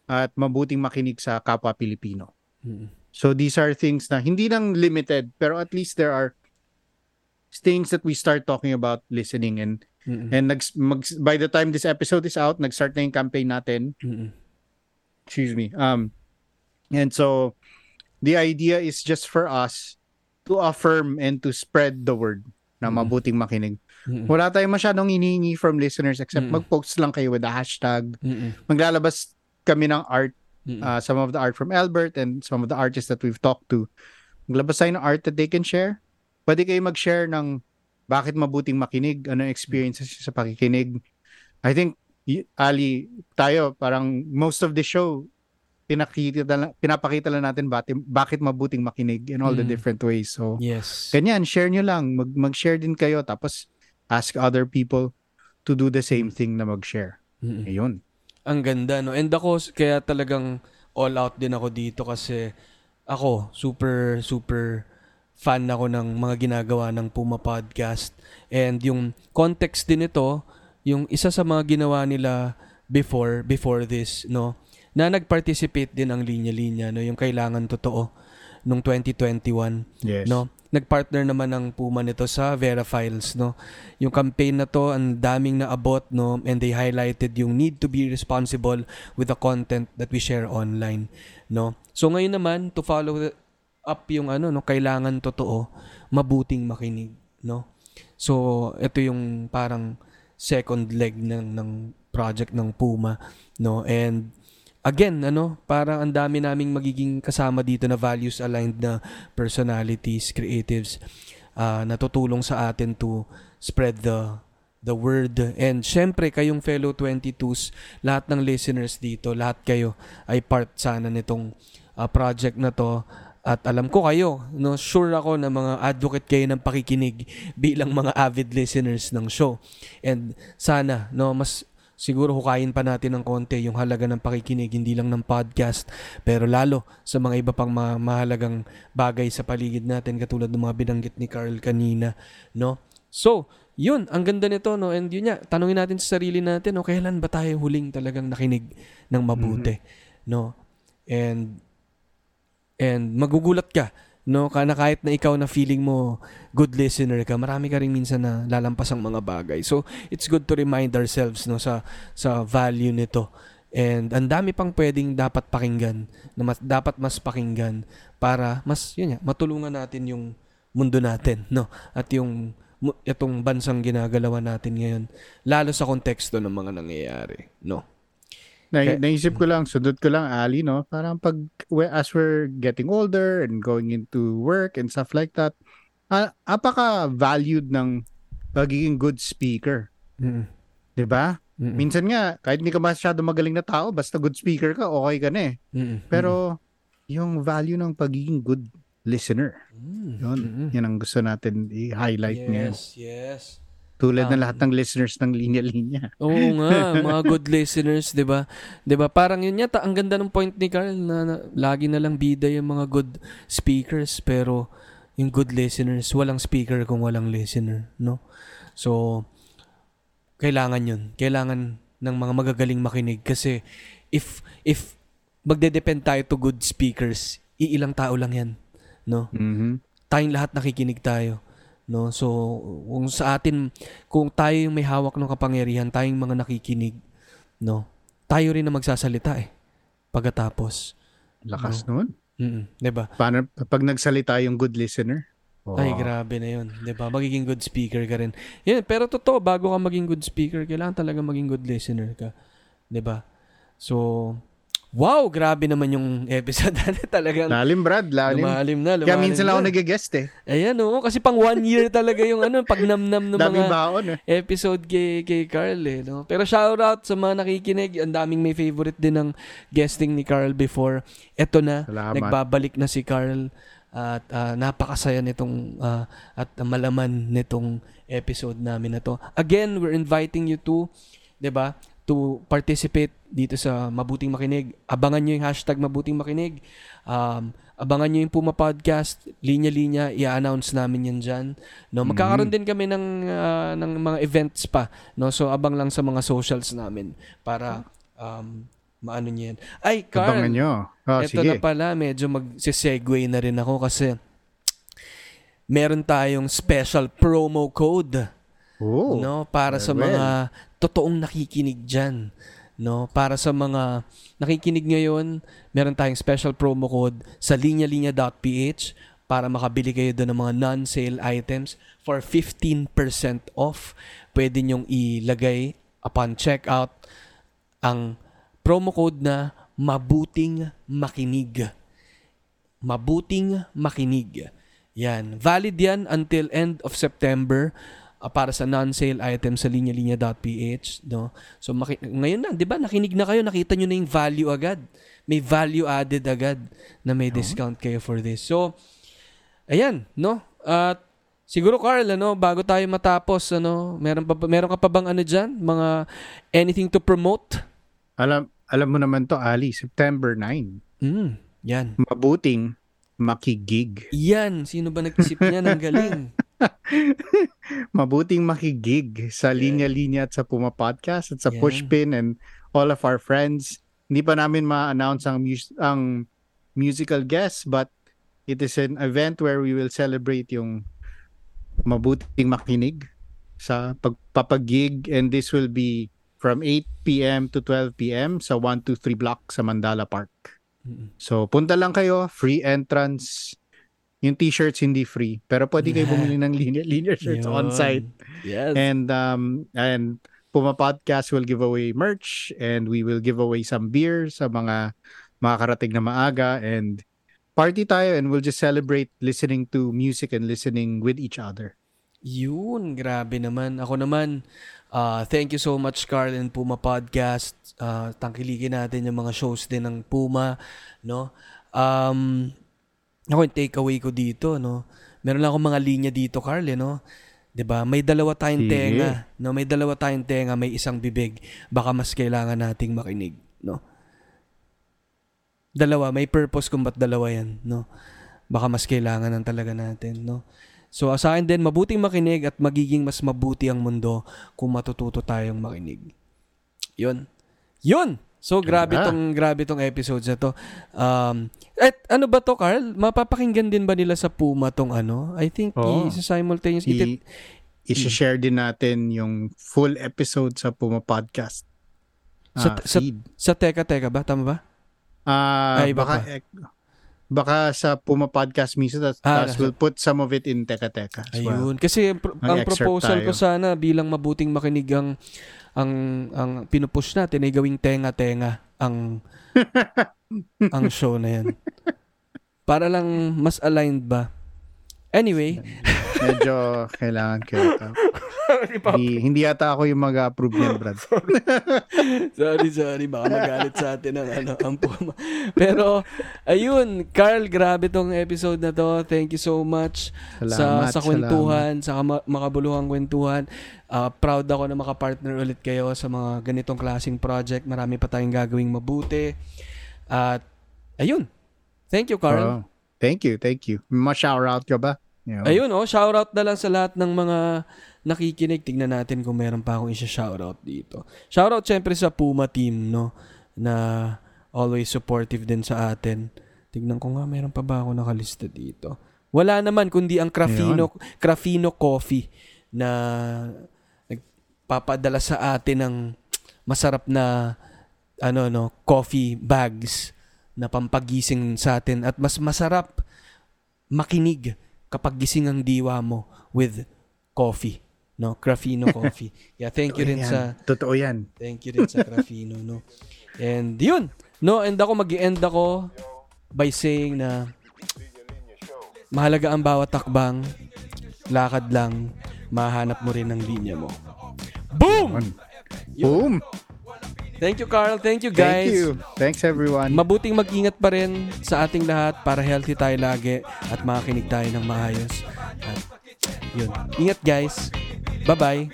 at mabuting makinig sa kapwa Pilipino. Mm-mm. So these are things na hindi lang limited, pero at least there are things that we start talking about listening and Mm-mm. and nags, mag, by the time this episode is out, nag-start na yung campaign natin. Mm-mm. Excuse me. Um and so the idea is just for us to affirm and to spread the word na Mm. mabuting makinig. Mm-mm. Wala tayong masyadong hinihingi from listeners except Mm. mag-post lang kayo with the hashtag. Mm-mm. Maglalabas kami ng art, Mm-mm. uh, some of the art from Albert and some of the artists that we've talked to. Maglabas tayo ng art that they can share. Pwede kayo mag-share ng bakit mabuting makinig, ano experiences sa pakikinig. I think, Ali, tayo, parang most of the show, pinakita lang, pinapakita lang natin bakit, bakit mabuting makinig in all the Mm. different ways. So, Yes. Ganyan, share nyo lang. Mag, mag-share din kayo. Tapos, ask other people to do the same thing na mag-share. Mm-mm. Ayun. Ang ganda, no? And ako, kaya talagang all out din ako dito kasi ako, super, super fan ako ng mga ginagawa ng Puma Podcast. And yung context din ito, yung isa sa mga ginawa nila before, before this, no? Na nag-participate din ang linya-linya, no? Yung kailangan totoo nung 2021. Yes. No? Nagpartner naman ng Puma nito sa Vera Files, no? Yung campaign na to, ang daming naabot, no? And they highlighted yung need to be responsible with the content that we share online, no? So ngayon naman, to follow up yung ano, no? Kailangan totoo, mabuting makinig, no? So, ito yung parang second leg ng, ng project ng Puma, no? And again, ano, parang ang dami naming magiging kasama dito na values aligned na personalities, creatives, ah, na tutulong sa atin to spread the the word. And syempre, kayong fellow 22s, lahat ng listeners dito, lahat kayo ay part sana nitong ah, project na to. At alam ko kayo, no, sure ako na mga advocate kayo ng pakikinig bilang mga avid listeners ng show. And sana, no, mas siguro hukayin pa natin ng konti yung halaga ng pakikinig, hindi lang ng podcast, pero lalo sa mga iba pang mga mahalagang bagay sa paligid natin, katulad ng mga binanggit ni Carl kanina, no? So, yun, ang ganda nito, no? And yun nga, tanungin natin sa sarili natin, no? Kailan ba tayo huling talagang nakinig ng mabuti, no? And and magugulat ka no kana kahit na ikaw na feeling mo good listener ka marami ka rin minsan na lalampas ang mga bagay. So it's good to remind ourselves no sa sa value nito. And ang dami pang pwedeng dapat pakinggan na mas, dapat mas pakinggan para mas yun nga matulungan natin yung mundo natin no? At yung itong bansang ginagalawan natin ngayon lalo sa konteksto ng mga nangyayari no Na, Kaya- naisip ko lang, sundot ko lang, Ali, no? Parang pag, as we're getting older and going into work and stuff like that, ah, apaka-valued ng pagiging good speaker. mm 'Di ba? Minsan nga, kahit hindi ka masyado magaling na tao, basta good speaker ka, okay ka na eh. Pero, yung value ng pagiging good listener, yun, yan ang gusto natin i-highlight ngayon. yes yes Tulad ng Um, lahat ng listeners ng linya-linya. Oo nga, <laughs> mga good listeners, 'di ba? 'Di ba? Parang yun yata ang ganda ng point ni Carl na, na lagi na lang bida yung mga good speakers pero yung good listeners, walang speaker kung walang listener, no? So kailangan yun. Kailangan ng mga magagaling makinig kasi if if magde-depend tayo to good speakers. Iilang tao lang yan, no? Mhm. Tayong lahat nakikinig tayo, no? So, kung sa atin, kung tayo yung may hawak ng kapangyarihan, tayong mga nakikinig, no? Tayo rin na magsasalita eh. Pagkatapos. Lakas nun. Mm 'di ba? Paano pag nagsalita yung good listener? Ay, Oh. grabe na yun. 'di ba Magiging good speaker ka rin. Yun, pero totoo, bago ka maging good speaker, kailangan talaga maging good listener ka. 'di ba So, wow, grabe naman yung episode <laughs> natin talagang Lalim, Brad. Lalim. lumalim na, lumalim Kaya minsan lang ako na. nag-guest eh. Ayan, oo. Kasi pang one year talaga yung ano, pag namnam ng Daming mga baon eh. episode kay, kay Carl eh. No? Pero shoutout sa mga nakikinig. Ang daming may favorite din ng guesting ni Carl before. Eto na, Salamat. nagbabalik na si Carl. At ah, napakasaya nitong ah, at malaman nitong episode namin na to. Again, we're inviting you to, 'di ba? To participate dito sa Mabuting Makinig. Abangan nyo yung hashtag Mabuting Makinig. Um, abangan nyo yung Puma Podcast. Linya-linya, i-announce namin yan dyan. No, magkakaroon din kami ng, ah, ng mga events pa. No? So, abang lang sa mga socials namin para um, maano nyo yan. Ay, Carl! Abangan nyo. Oh, Ito sige. na pala, medyo mag-segue na rin ako kasi meron tayong special promo code Oh. no para sa well. mga totoong nakikinig diyan no para sa mga nakikinig ngayon meron tayong special promo code sa linyalinya.ph para makabili kayo doon ng mga non-sale items for 15% off pwede nyong ilagay upon checkout ang promo code na mabuting makinig mabuting makinig. Yan. Valid yan until end of September uh, para sa non-sale item sa linyalinya.ph. No? So, maki- ngayon na, di ba? Nakinig na kayo, nakita nyo na yung value agad. May value added agad na may discount kayo for this. So, ayan, no? At siguro Carl, ano, bago tayo matapos, ano, meron pa meron ka pa bang ano diyan, mga anything to promote? Alam, alam mo naman to, Ali. September 9. Mm, yan. Mabuting makigig. Yan, sino ba nag-isip niyan? Ang galing. <laughs> <laughs> Mabuting makigig sa linya-linya at sa Puma Podcast at sa Yan. Pushpin and all of our friends. Hindi pa namin ma-announce ang, mus- ang musical guest but it is an event where we will celebrate yung mabuting makinig sa pagpapagig and this will be from 8 p.m. to 12 p.m. sa 123 block sa Mandala Park. Mm-mm. So punta lang kayo, free entrance. Yung t-shirts hindi free, pero pwede kayo bumili ng linear, linear shirts Yun. on site. Yes. And um and Puma Podcast will give away merch and we will give away some beer sa mga makakarating na maaga and party tayo and we'll just celebrate listening to music and listening with each other. Yun, grabe naman. Ako naman, uh, thank you so much Carl and Puma Podcast. Uh, tangkilikin natin yung mga shows din ng Puma, no? Um, ako yung takeaway ko dito, no? Meron lang akong mga linya dito, Carl, eh, no? 'Di ba? May dalawa tayong Sige. tenga, no? May dalawa tayong tenga, may isang bibig. Baka mas kailangan nating makinig, no? Dalawa, may purpose kung ba't dalawa 'yan, no? Baka mas kailangan ng talaga natin, no? So sa akin din, mabuting makinig at magiging mas mabuti ang mundo kung matututo tayong makinig. Yun. Yun! So grabe Ganda. tong grabe tong episodes na to. Um, at ano ba to, Carl? Mapapakinggan din ba nila sa Puma tong ano? I think Oo. i- simultaneous I- i-share din natin yung full episode sa Puma Podcast. Sa- ah, sa- feed. sa Teka Teka ba? Tama ba? Ah, Ay, iba baka pa. Baka sa Puma Podcast mismo tas, Ah, nasa- we'll put some of it in Teka Teka as well. Ayun. Kasi ang pro- ang proposal ko tayo. sana bilang mabuting makinig ang ang ang pinupush natin ay gawing tenga-tenga ang <laughs> ang show na yan. Para lang mas aligned ba. Anyway, Medyo kailangan ko ito. <laughs> <laughs> hindi, hindi yata ako yung mag-approve niyan, Brad. <laughs> sorry, sorry. Baka magalit sa atin ang, ano, ang puma. Pero, ayun, Carl, grabe tong episode na to. Thank you so much Salamat, sa, sa kwentuhan, sa kama- makabuluhang kwentuhan. Ah, proud ako na makapartner ulit kayo sa mga ganitong klaseng project. Marami pa tayong gagawing mabuti. At, ayun. Thank you, Carl. Oh, thank you, thank you. Ma-shout out ka ba? Yun. Ayun, oh, shoutout na lang sa lahat ng mga nakikinig. Tingnan natin kung meron pa akong isa-shoutout dito. Shoutout syempre sa Puma team, no? Na always supportive din sa atin. Tignan ko nga, meron pa ba ako nakalista dito? Wala naman, kundi ang Crafino, Crafino Coffee na nagpapadala sa atin ng masarap na ano no coffee bags na pampagising sa atin at mas masarap makinig kapag gising ang diwa mo with coffee no Crafino coffee yeah thank you rin Yan. sa Totoo yan. Thank you rin sa Crafino, no? And yun. No, and ako mag end ako by saying na mahalaga ang bawat takbang, lakad lang, mahanap mo rin ang linya mo. Boom! Boom! Thank you, Carl. Thank you, Thank guys. you. Thanks everyone. Mabuting mag-ingat pa rin sa ating lahat para healthy tayo lagi at makakinig tayo ng maayos. At yun. Ingat, guys. Bye-bye.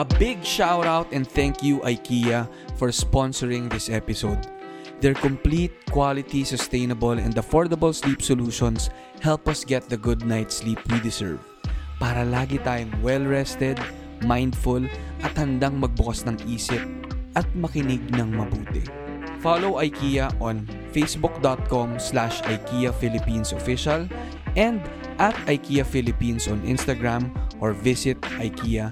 A big shout out and thank you IKEA for sponsoring this episode. Their complete, quality, sustainable, and affordable sleep solutions help us get the good night's sleep we deserve. Para lagi tayong well-rested, mindful, at handang magbukas ng isip at makinig ng mabuti. Follow IKEA on facebook.com slash IKEA Philippines Official and at IKEA Philippines on Instagram or visit ikea.ph.